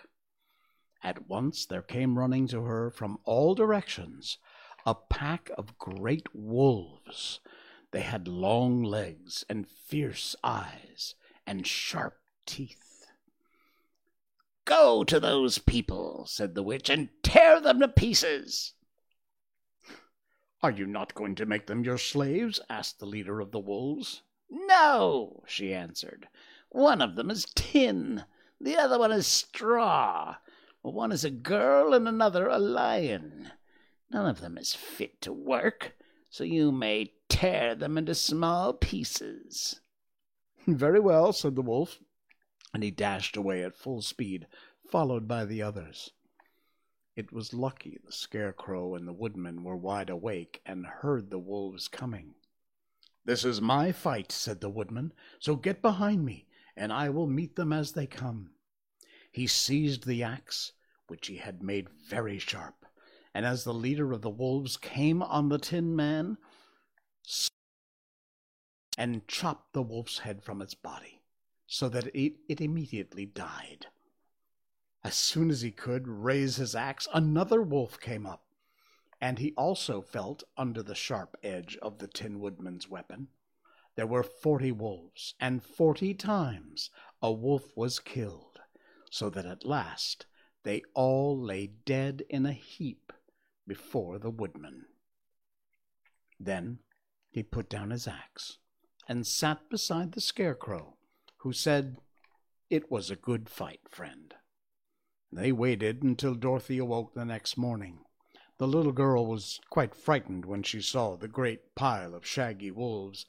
At once there came running to her from all directions a pack of great wolves. They had long legs and fierce eyes and sharp teeth. Go to those people, said the witch, and tear them to pieces. Are you not going to make them your slaves? asked the leader of the wolves. No, she answered. One of them is tin, the other one is straw. One is a girl and another a lion. None of them is fit to work, so you may tear them into small pieces. Very well, said the wolf and he dashed away at full speed, followed by the others. It was lucky the Scarecrow and the Woodman were wide awake and heard the wolves coming. This is my fight, said the Woodman, so get behind me, and I will meet them as they come. He seized the axe, which he had made very sharp, and as the leader of the wolves came on the Tin Man, and chopped the wolf's head from its body so that it, it immediately died. As soon as he could raise his axe, another wolf came up, and he also felt under the sharp edge of the Tin Woodman's weapon. there were forty wolves, and forty times a wolf was killed, so that at last they all lay dead in a heap before the woodman. Then he put down his axe and sat beside the scarecrow, who said, It was a good fight, friend. They waited until Dorothy awoke the next morning. The little girl was quite frightened when she saw the great pile of shaggy wolves,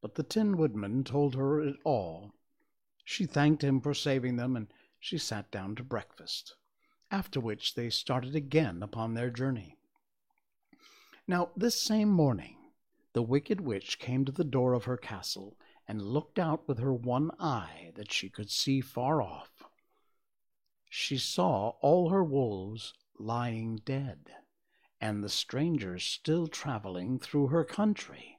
but the Tin Woodman told her it all. She thanked him for saving them, and she sat down to breakfast, after which they started again upon their journey. Now, this same morning, the wicked witch came to the door of her castle and looked out with her one eye that she could see far off. She saw all her wolves lying dead, and the strangers still traveling through her country.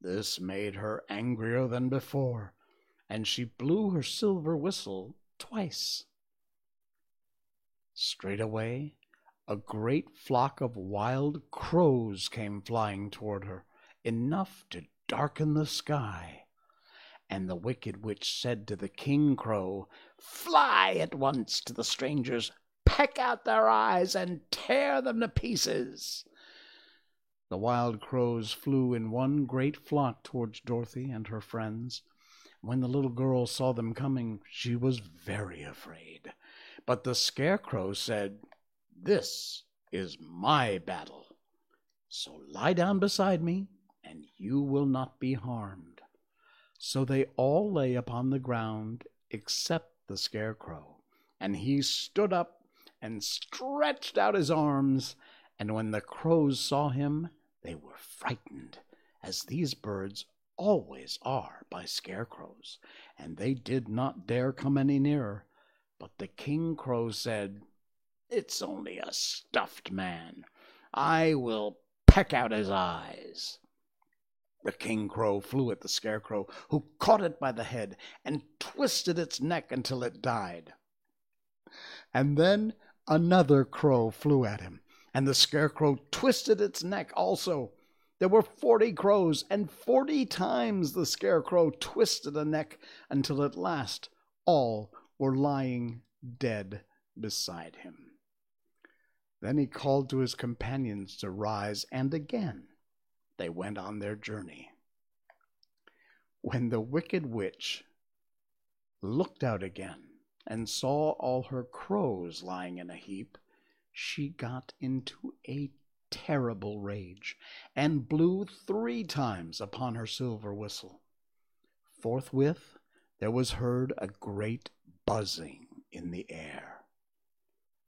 This made her angrier than before, and she blew her silver whistle twice. Straightway a great flock of wild crows came flying toward her, enough to darken the sky. And the wicked witch said to the king crow, Fly at once to the strangers, peck out their eyes, and tear them to pieces. The wild crows flew in one great flock towards Dorothy and her friends. When the little girl saw them coming, she was very afraid. But the scarecrow said, This is my battle. So lie down beside me, and you will not be harmed. So they all lay upon the ground except the scarecrow, and he stood up and stretched out his arms, and when the crows saw him, they were frightened, as these birds always are by scarecrows, and they did not dare come any nearer. But the king crow said, It's only a stuffed man. I will peck out his eyes. The king crow flew at the scarecrow, who caught it by the head and twisted its neck until it died. And then another crow flew at him and the scarecrow twisted its neck also. There were forty crows, and forty times the scarecrow twisted a neck until at last all were lying dead beside him. Then he called to his companions to rise, and again they went on their journey. When the wicked witch looked out again and saw all her crows lying in a heap, she got into a terrible rage, and blew three times upon her silver whistle. Forthwith there was heard a great buzzing in the air,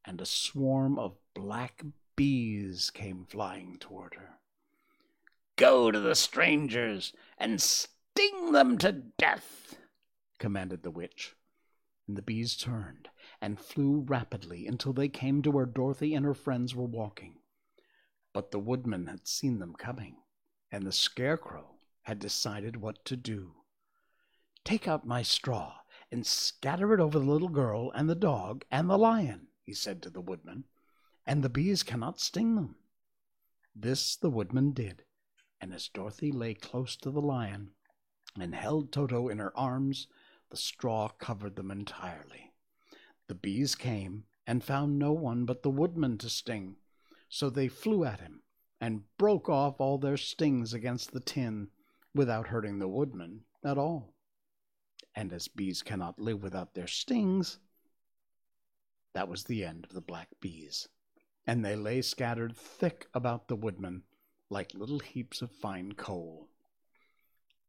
and a swarm of black bees came flying toward her. Go to the strangers and sting them to death, commanded the witch. And the bees turned and flew rapidly until they came to where Dorothy and her friends were walking. But the woodman had seen them coming, and the scarecrow had decided what to do. Take out my straw and scatter it over the little girl and the dog and the lion, he said to the woodman, and the bees cannot sting them. This the woodman did, and as Dorothy lay close to the lion and held Toto in her arms, the straw covered them entirely. The bees came and found no one but the woodman to sting, so they flew at him and broke off all their stings against the tin without hurting the woodman at all. And as bees cannot live without their stings, that was the end of the black bees, and they lay scattered thick about the woodman like little heaps of fine coal.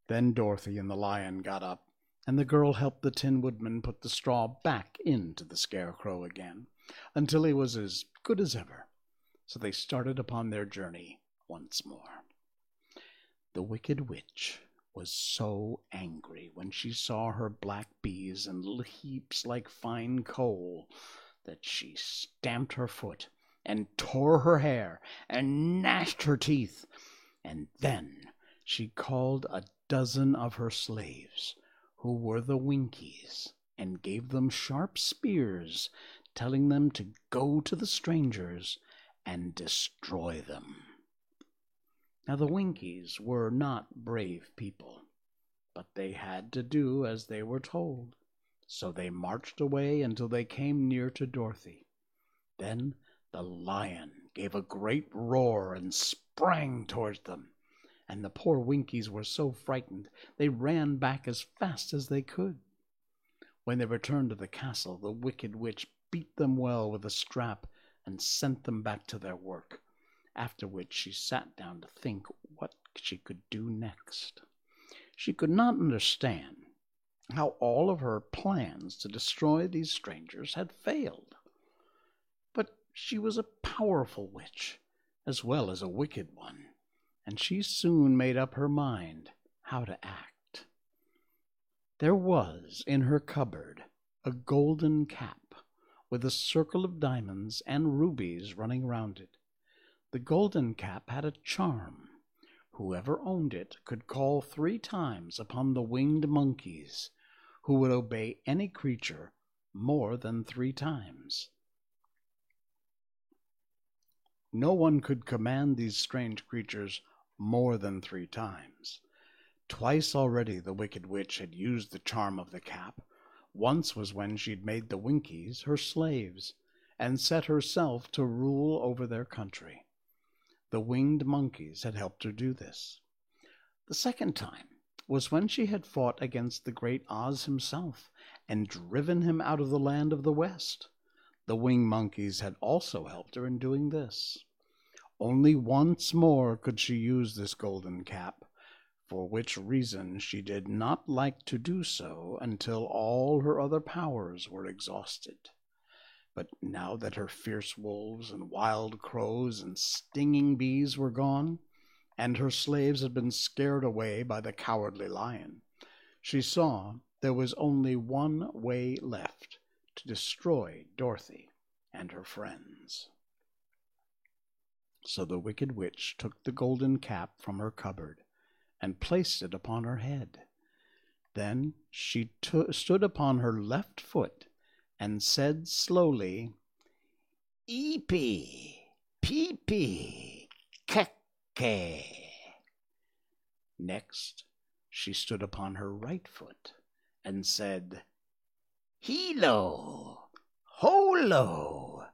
Then Dorothy and the lion got up and the girl helped the Tin Woodman put the straw back into the Scarecrow again, until he was as good as ever. So they started upon their journey once more. The Wicked Witch was so angry when she saw her black bees in little heaps like fine coal that she stamped her foot and tore her hair and gnashed her teeth. And then she called a dozen of her slaves who were the Winkies, and gave them sharp spears, telling them to go to the strangers and destroy them. Now, the Winkies were not brave people, but they had to do as they were told. So they marched away until they came near to Dorothy. Then the lion gave a great roar and sprang towards them, and the poor Winkies were so frightened they ran back as fast as they could. When they returned to the castle, the wicked witch beat them well with a strap and sent them back to their work, after which she sat down to think what she could do next. She could not understand how all of her plans to destroy these strangers had failed. She was a powerful witch, as well as a wicked one, and she soon made up her mind how to act. There was in her cupboard a golden cap with a circle of diamonds and rubies running round it. The golden cap had a charm. Whoever owned it could call three times upon the winged monkeys, who would obey any creature more than three times. No one could command these strange creatures more than three times. Twice already the wicked witch had used the charm of the cap. Once was when she'd made the Winkies her slaves, and set herself to rule over their country. The winged monkeys had helped her do this. The second time was when she had fought against the great Oz himself and driven him out of the land of the West. The winged monkeys had also helped her in doing this. Only once more could she use this golden cap, for which reason she did not like to do so until all her other powers were exhausted. But now that her fierce wolves and wild crows and stinging bees were gone, and her slaves had been scared away by the cowardly lion, she saw there was only one way left to destroy Dorothy and her friends. So the wicked witch took the golden cap from her cupboard and placed it upon her head. Then she stood upon her left foot and said slowly, Eepee, peepee, keke. Next, she stood upon her right foot and said, Hilo, holo,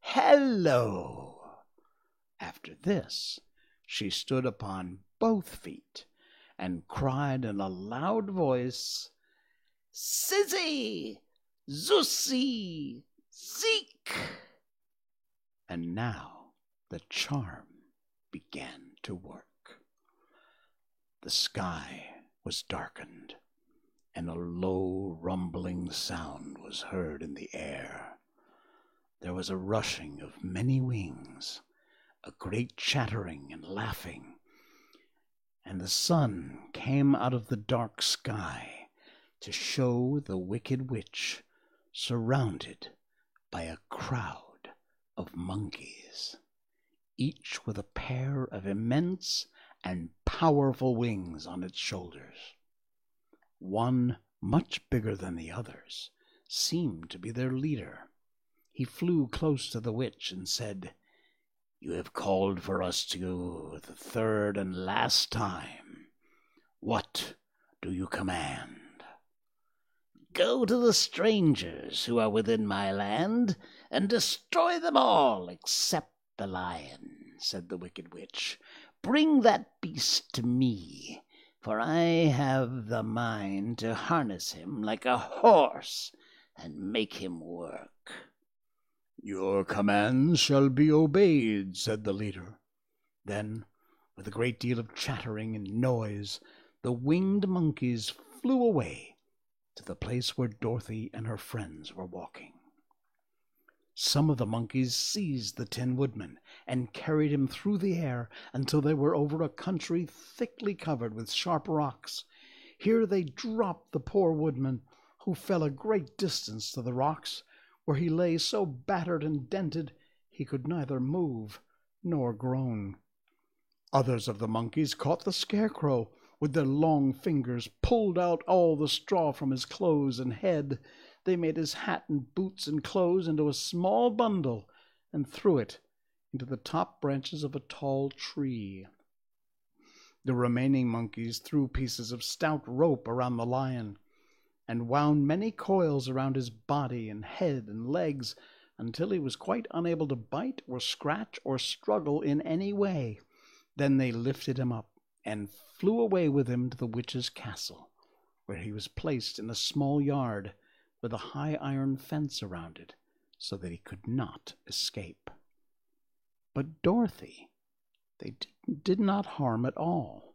hello. After this, she stood upon both feet and cried in a loud voice, Sizzy, Zussy, Zeek. And now the charm began to work. The sky was darkened, and a low rumbling sound was heard in the air. There was a rushing of many wings, a great chattering and laughing, and the sun came out of the dark sky to show the wicked witch surrounded by a crowd of monkeys, each with a pair of immense and powerful wings on its shoulders. One, much bigger than the others, seemed to be their leader. He flew close to the witch and said, You have called for us to the third and last time. What do you command? Go to the strangers who are within my land and destroy them all except the lion, said the wicked witch. Bring that beast to me, for I have the mind to harness him like a horse and make him work. Your commands shall be obeyed, said the leader. Then, with a great deal of chattering and noise, the winged monkeys flew away to the place where Dorothy and her friends were walking. Some of the monkeys seized the Tin Woodman and carried him through the air until they were over a country thickly covered with sharp rocks. Here they dropped the poor woodman, who fell a great distance to the rocks, where he lay so battered and dented he could neither move nor groan. Others of the monkeys caught the Scarecrow with their long fingers, pulled out all the straw from his clothes and head. They made his hat and boots and clothes into a small bundle and threw it into the top branches of a tall tree. The remaining monkeys threw pieces of stout rope around the lion, and wound many coils around his body and head and legs until he was quite unable to bite or scratch or struggle in any way. Then they lifted him up and flew away with him to the witch's castle, where he was placed in a small yard with a high iron fence around it, so that he could not escape. But Dorothy they did not harm at all.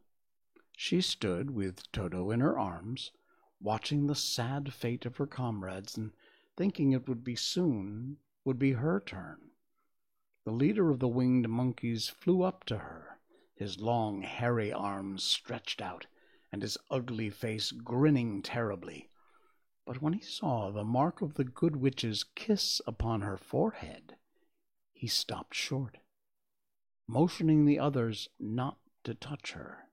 She stood with Toto in her arms, watching the sad fate of her comrades and thinking it would be soon would be her turn. The leader of the winged monkeys flew up to her, his long hairy arms stretched out and his ugly face grinning terribly. But when he saw the mark of the good witch's kiss upon her forehead, he stopped short motioning the others not to touch her.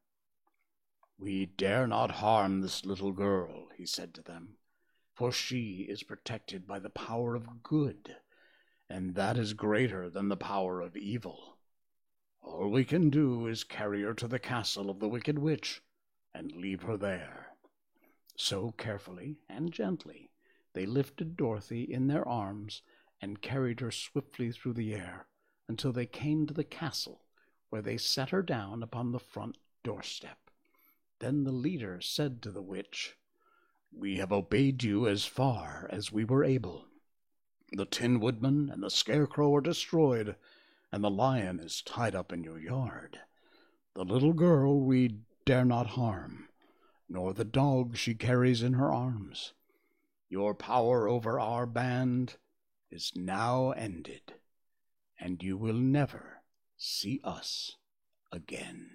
We dare not harm this little girl, he said to them, for she is protected by the power of good, and that is greater than the power of evil. All we can do is carry her to the castle of the wicked witch and leave her there. So carefully and gently they lifted Dorothy in their arms and carried her swiftly through the air until they came to the castle, where they set her down upon the front doorstep. Then the leader said to the witch, We have obeyed you as far as we were able. The Tin Woodman and the Scarecrow are destroyed, and the lion is tied up in your yard. The little girl we dare not harm, nor the dog she carries in her arms. Your power over our band is now ended and you will never see us again.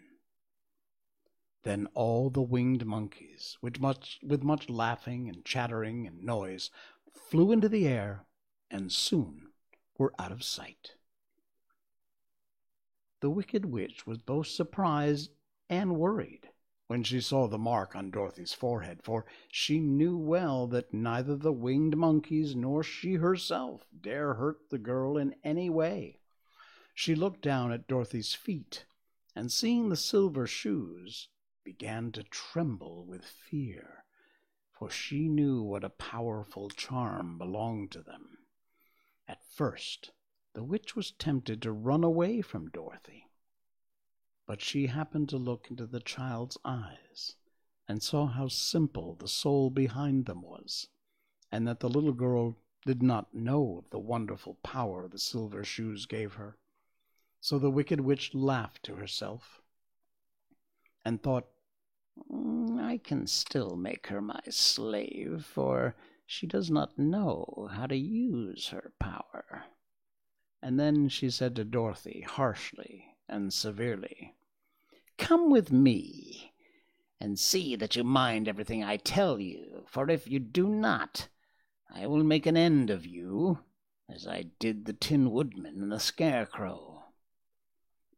Then all the winged monkeys, with much, with much laughing and chattering and noise, flew into the air and soon were out of sight. The wicked witch was both surprised and worried when she saw the mark on Dorothy's forehead, for she knew well that neither the winged monkeys nor she herself dare hurt the girl in any way. She looked down at Dorothy's feet, and seeing the silver shoes, began to tremble with fear, for she knew what a powerful charm belonged to them. At first, the witch was tempted to run away from Dorothy but she happened to look into the child's eyes and saw how simple the soul behind them was, and that the little girl did not know of the wonderful power the silver shoes gave her. So the wicked witch laughed to herself and thought, mm, I can still make her my slave, for she does not know how to use her power. And then she said to Dorothy harshly and severely, Come with me, and see that you mind everything I tell you, for if you do not, I will make an end of you, as I did the Tin Woodman and the Scarecrow.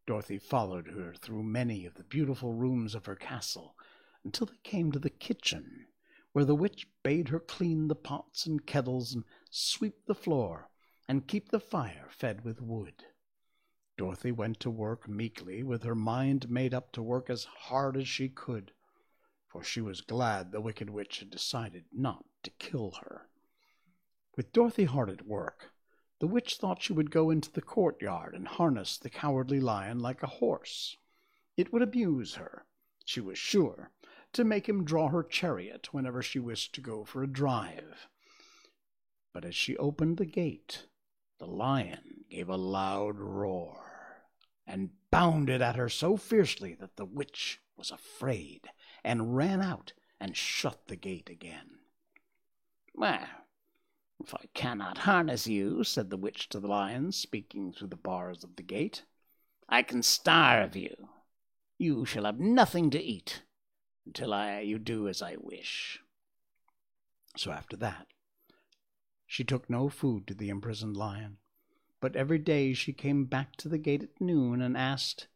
Dorothy followed her through many of the beautiful rooms of her castle until they came to the kitchen, where the witch bade her clean the pots and kettles and sweep the floor and keep the fire fed with wood. Dorothy went to work meekly, with her mind made up to work as hard as she could, for she was glad the Wicked Witch had decided not to kill her. With Dorothy hard at work, the witch thought she would go into the courtyard and harness the cowardly lion like a horse. It would amuse her, she was sure, to make him draw her chariot whenever she wished to go for a drive. But as she opened the gate, the lion gave a loud roar and bounded at her so fiercely that the witch was afraid and ran out and shut the gate again. Well, if I cannot harness you, said the witch to the lion, speaking through the bars of the gate, I can starve you. You shall have nothing to eat until I you do as I wish. So after that, she took no food to the imprisoned lion, but every day she came back to the gate at noon and asked,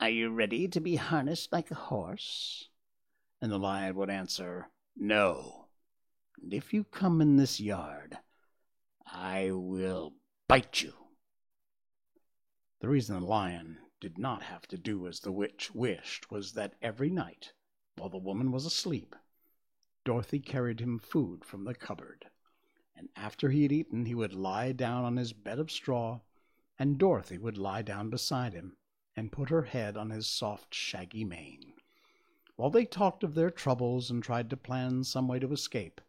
Are you ready to be harnessed like a horse? And the lion would answer, No. And if you come in this yard, I will bite you. The reason the lion did not have to do as the witch wished was that every night, while the woman was asleep, Dorothy carried him food from the cupboard, and after he had eaten he would lie down on his bed of straw, and Dorothy would lie down beside him and put her head on his soft shaggy mane, while they talked of their troubles and tried to plan some way to escape.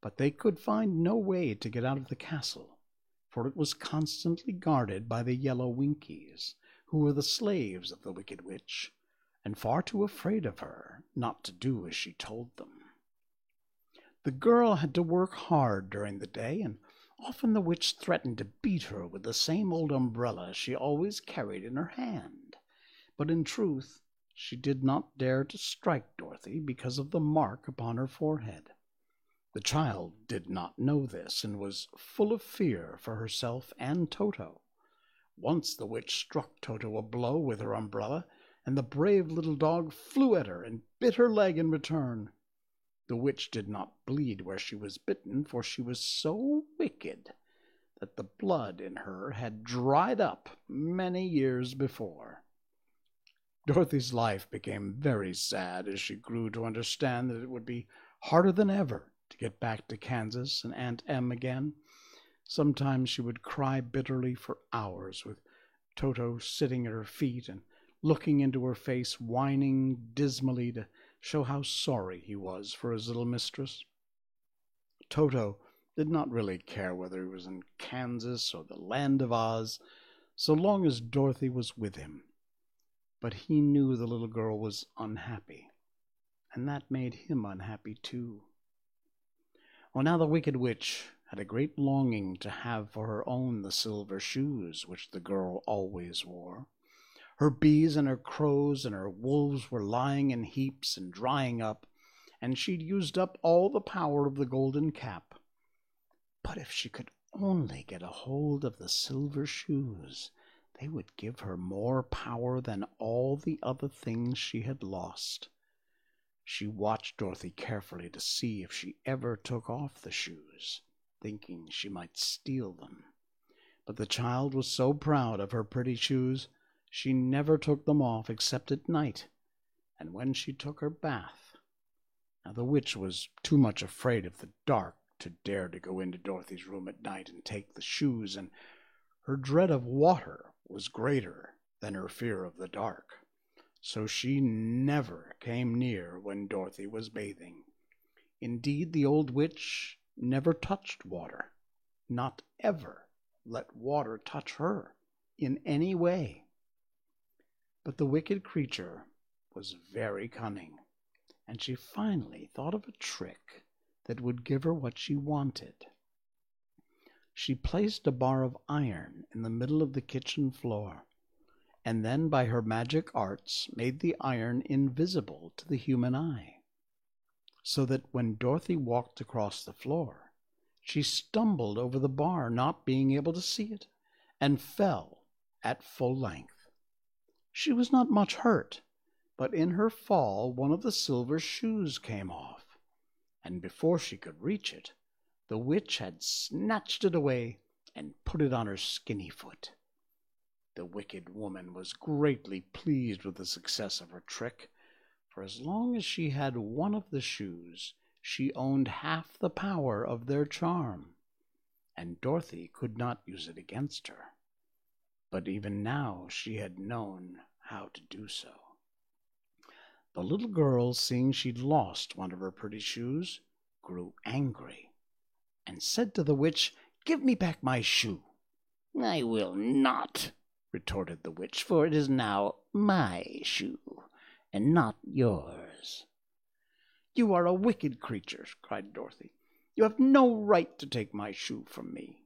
But they could find no way to get out of the castle, for it was constantly guarded by the yellow Winkies, who were the slaves of the Wicked Witch, and far too afraid of her not to do as she told them. The girl had to work hard during the day, and often the witch threatened to beat her with the same old umbrella she always carried in her hand. But in truth, she did not dare to strike Dorothy because of the mark upon her forehead. The child did not know this, and was full of fear for herself and Toto. Once the witch struck Toto a blow with her umbrella, and the brave little dog flew at her and bit her leg in return. The witch did not bleed where she was bitten, for she was so wicked that the blood in her had dried up many years before. Dorothy's life became very sad as she grew to understand that it would be harder than ever to get back to Kansas and Aunt Em again. Sometimes she would cry bitterly for hours, with Toto sitting at her feet and looking into her face, whining dismally to show how sorry he was for his little mistress. Toto did not really care whether he was in Kansas or the land of Oz, so long as Dorothy was with him. But he knew the little girl was unhappy, and that made him unhappy too. Well, now the Wicked Witch had a great longing to have for her own the silver shoes which the girl always wore. Her bees and her crows and her wolves were lying in heaps and drying up, and she'd used up all the power of the golden cap. But if she could only get a hold of the silver shoes, they would give her more power than all the other things she had lost. She watched Dorothy carefully to see if she ever took off the shoes thinking she might steal them. But the child was so proud of her pretty shoes, she never took them off except at night, and when she took her bath. Now the witch was too much afraid of the dark to dare to go into Dorothy's room at night and take the shoes, and her dread of water was greater than her fear of the dark. So she never came near when Dorothy was bathing. Indeed, the old witch never touched water, not ever let water touch her in any way. But the wicked creature was very cunning, and she finally thought of a trick that would give her what she wanted. She placed a bar of iron in the middle of the kitchen floor, and then by her magic arts made the iron invisible to the human eye so that when Dorothy walked across the floor, she stumbled over the bar, not being able to see it, and fell at full length. She was not much hurt, but in her fall one of the silver shoes came off, and before she could reach it, the witch had snatched it away and put it on her skinny foot. The wicked woman was greatly pleased with the success of her trick, for as long as she had one of the shoes, she owned half the power of their charm, and Dorothy could not use it against her. But even now she had known how to do so. The little girl, seeing she'd lost one of her pretty shoes, grew angry, and said to the witch, Give me back my shoe. I will not, retorted the witch, for it is now my shoe and not yours. You are a wicked creature, cried Dorothy. You have no right to take my shoe from me.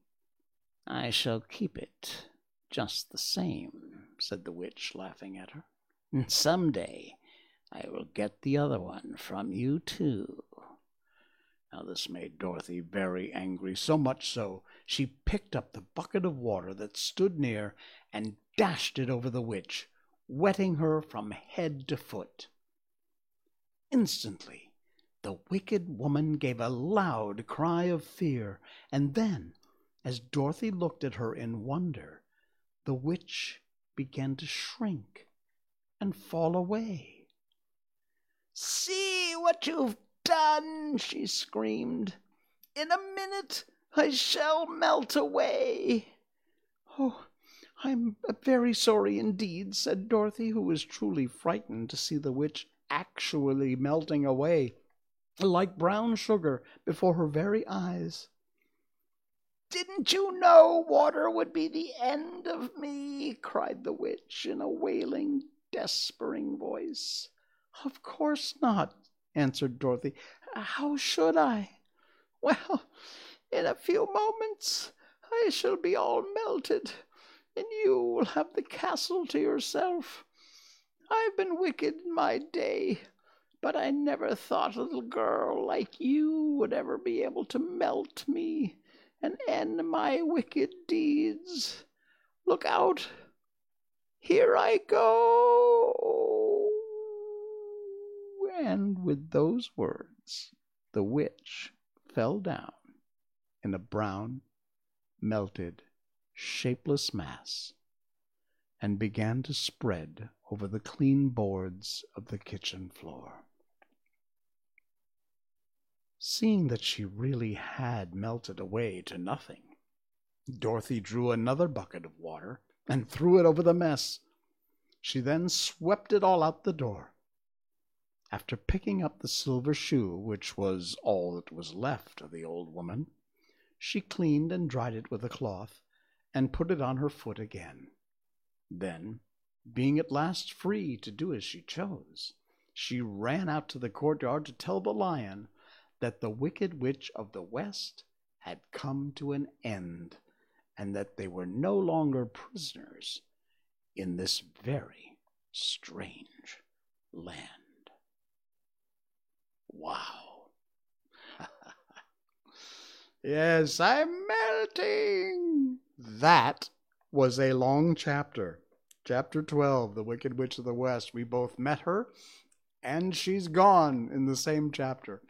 I shall keep it just the same, said the witch, laughing at her. Some day I will get the other one from you too. Now this made Dorothy very angry, so much so she picked up the bucket of water that stood near and dashed it over the witch, wetting her from head to foot. Instantly, the wicked woman gave a loud cry of fear, and then, as Dorothy looked at her in wonder, the witch began to shrink and fall away. See what you've done, she screamed. In a minute I shall melt away. Oh, I'm very sorry indeed, said Dorothy, who was truly frightened to see the witch actually melting away like brown sugar before her very eyes. Didn't you know water would be the end of me? cried the witch in a wailing, despairing voice. Of course not, answered Dorothy. How should I? Well, in a few moments I shall be all melted, and you will have the castle to yourself. I've been wicked in my day, but I never thought a little girl like you would ever be able to melt me and end my wicked deeds. Look out! Here I go! And with those words, the witch fell down in a brown, melted, shapeless mass and began to spread over the clean boards of the kitchen floor. Seeing that she really had melted away to nothing, Dorothy drew another bucket of water and threw it over the mess. She then swept it all out the door. After picking up the silver shoe, which was all that was left of the old woman, she cleaned and dried it with a cloth and put it on her foot again. Then, being at last free to do as she chose, she ran out to the courtyard to tell the lion that the wicked witch of the west had come to an end, and that they were no longer prisoners in this very strange land. Wow. yes, I'm melting. That was a long chapter. Chapter 12, The Wicked Witch of the West. We both met her, and she's gone in the same chapter.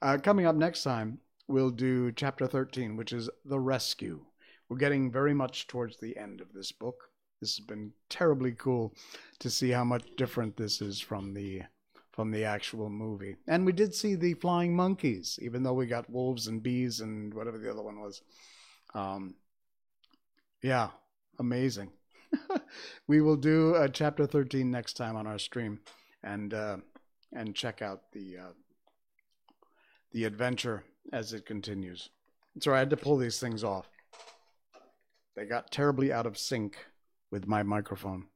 Uh, coming up next time, we'll do chapter 13, which is The Rescue. We're getting very much towards the end of this book. This has been terribly cool to see how much different this is from the from the actual movie. And we did see the flying monkeys, even though we got wolves and bees and whatever the other one was. Um, yeah, amazing. we will do uh, chapter 13 next time on our stream and uh, and check out the uh, the adventure as it continues. So I had to pull these things off. They got terribly out of sync with my microphone,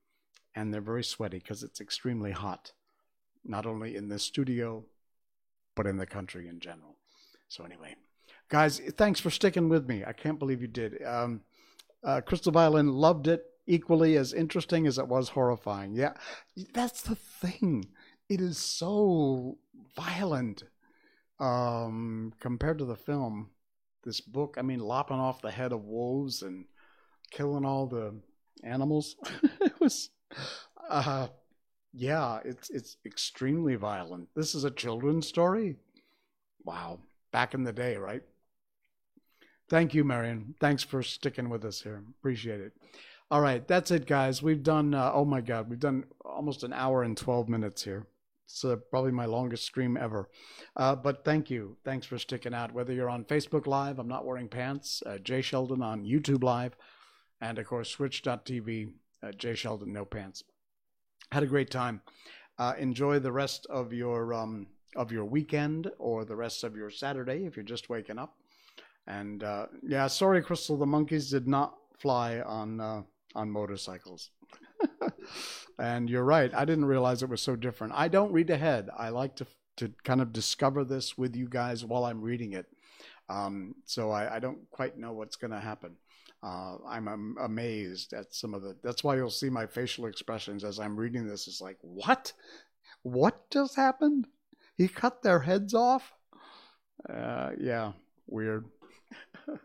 and they're very sweaty because it's extremely hot, not only in the studio, but in the country in general. So, anyway, guys, thanks for sticking with me. I can't believe you did. Um, uh, Crystal Violin loved it equally as interesting as it was horrifying. Yeah, that's the thing. It is so violent um, compared to the film, this book, I mean, lopping off the head of wolves and killing all the animals. it was, uh, yeah, it's it's extremely violent. This is a children's story. Wow, back in the day, right? Thank you, Marion. Thanks for sticking with us here. Appreciate it. All right, that's it, guys. We've done. Uh, oh my God, we've done almost an hour and twelve minutes here. It's uh, probably my longest stream ever. Uh, but thank you. Thanks for sticking out. Whether you're on Facebook Live, I'm not wearing pants, uh, Jay Sheldon on YouTube Live, and of course, Twitch.tv, uh, Jay Sheldon, no pants. Had a great time. Uh, enjoy the rest of your um, of your weekend or the rest of your Saturday if you're just waking up. And uh, yeah, sorry, Crystal, the monkeys did not fly on uh, on motorcycles. and you're right. I didn't realize it was so different. I don't read ahead. I like to to kind of discover this with you guys while I'm reading it. Um, so I, I, don't quite know what's going to happen. Uh, I'm, amazed at some of the. That's why you'll see my facial expressions as I'm reading this. It's like, what? What just happened? He cut their heads off? Uh, yeah, weird. All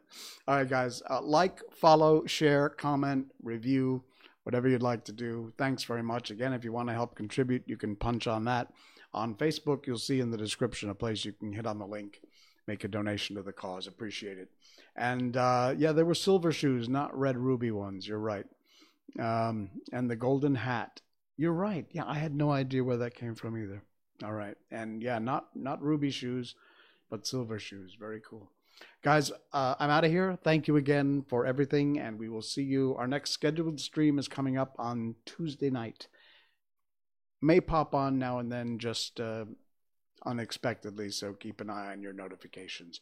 right, guys. Uh, like, follow, share, comment, review whatever you'd like to do. Thanks very much. Again, if you want to help contribute, you can punch on that. On Facebook, you'll see in the description a place you can hit on the link, make a donation to the cause. Appreciate it. And uh, yeah, there were silver shoes, not red ruby ones. You're right. Um, and the golden hat. You're right. Yeah, I had no idea where that came from either. All right, and yeah, not not ruby shoes, but silver shoes. Very cool, guys. Uh, I'm out of here. Thank you again for everything, and we will see you. Our next scheduled stream is coming up on Tuesday night. May pop on now and then, just uh, unexpectedly. So keep an eye on your notifications.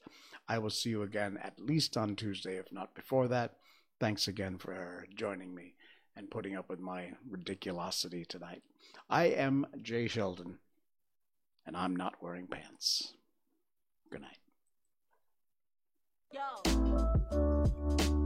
I will see you again at least on Tuesday, if not before that. Thanks again for joining me and putting up with my ridiculosity tonight. I am Jay Sheldon, and I'm not wearing pants. Good night. Yo.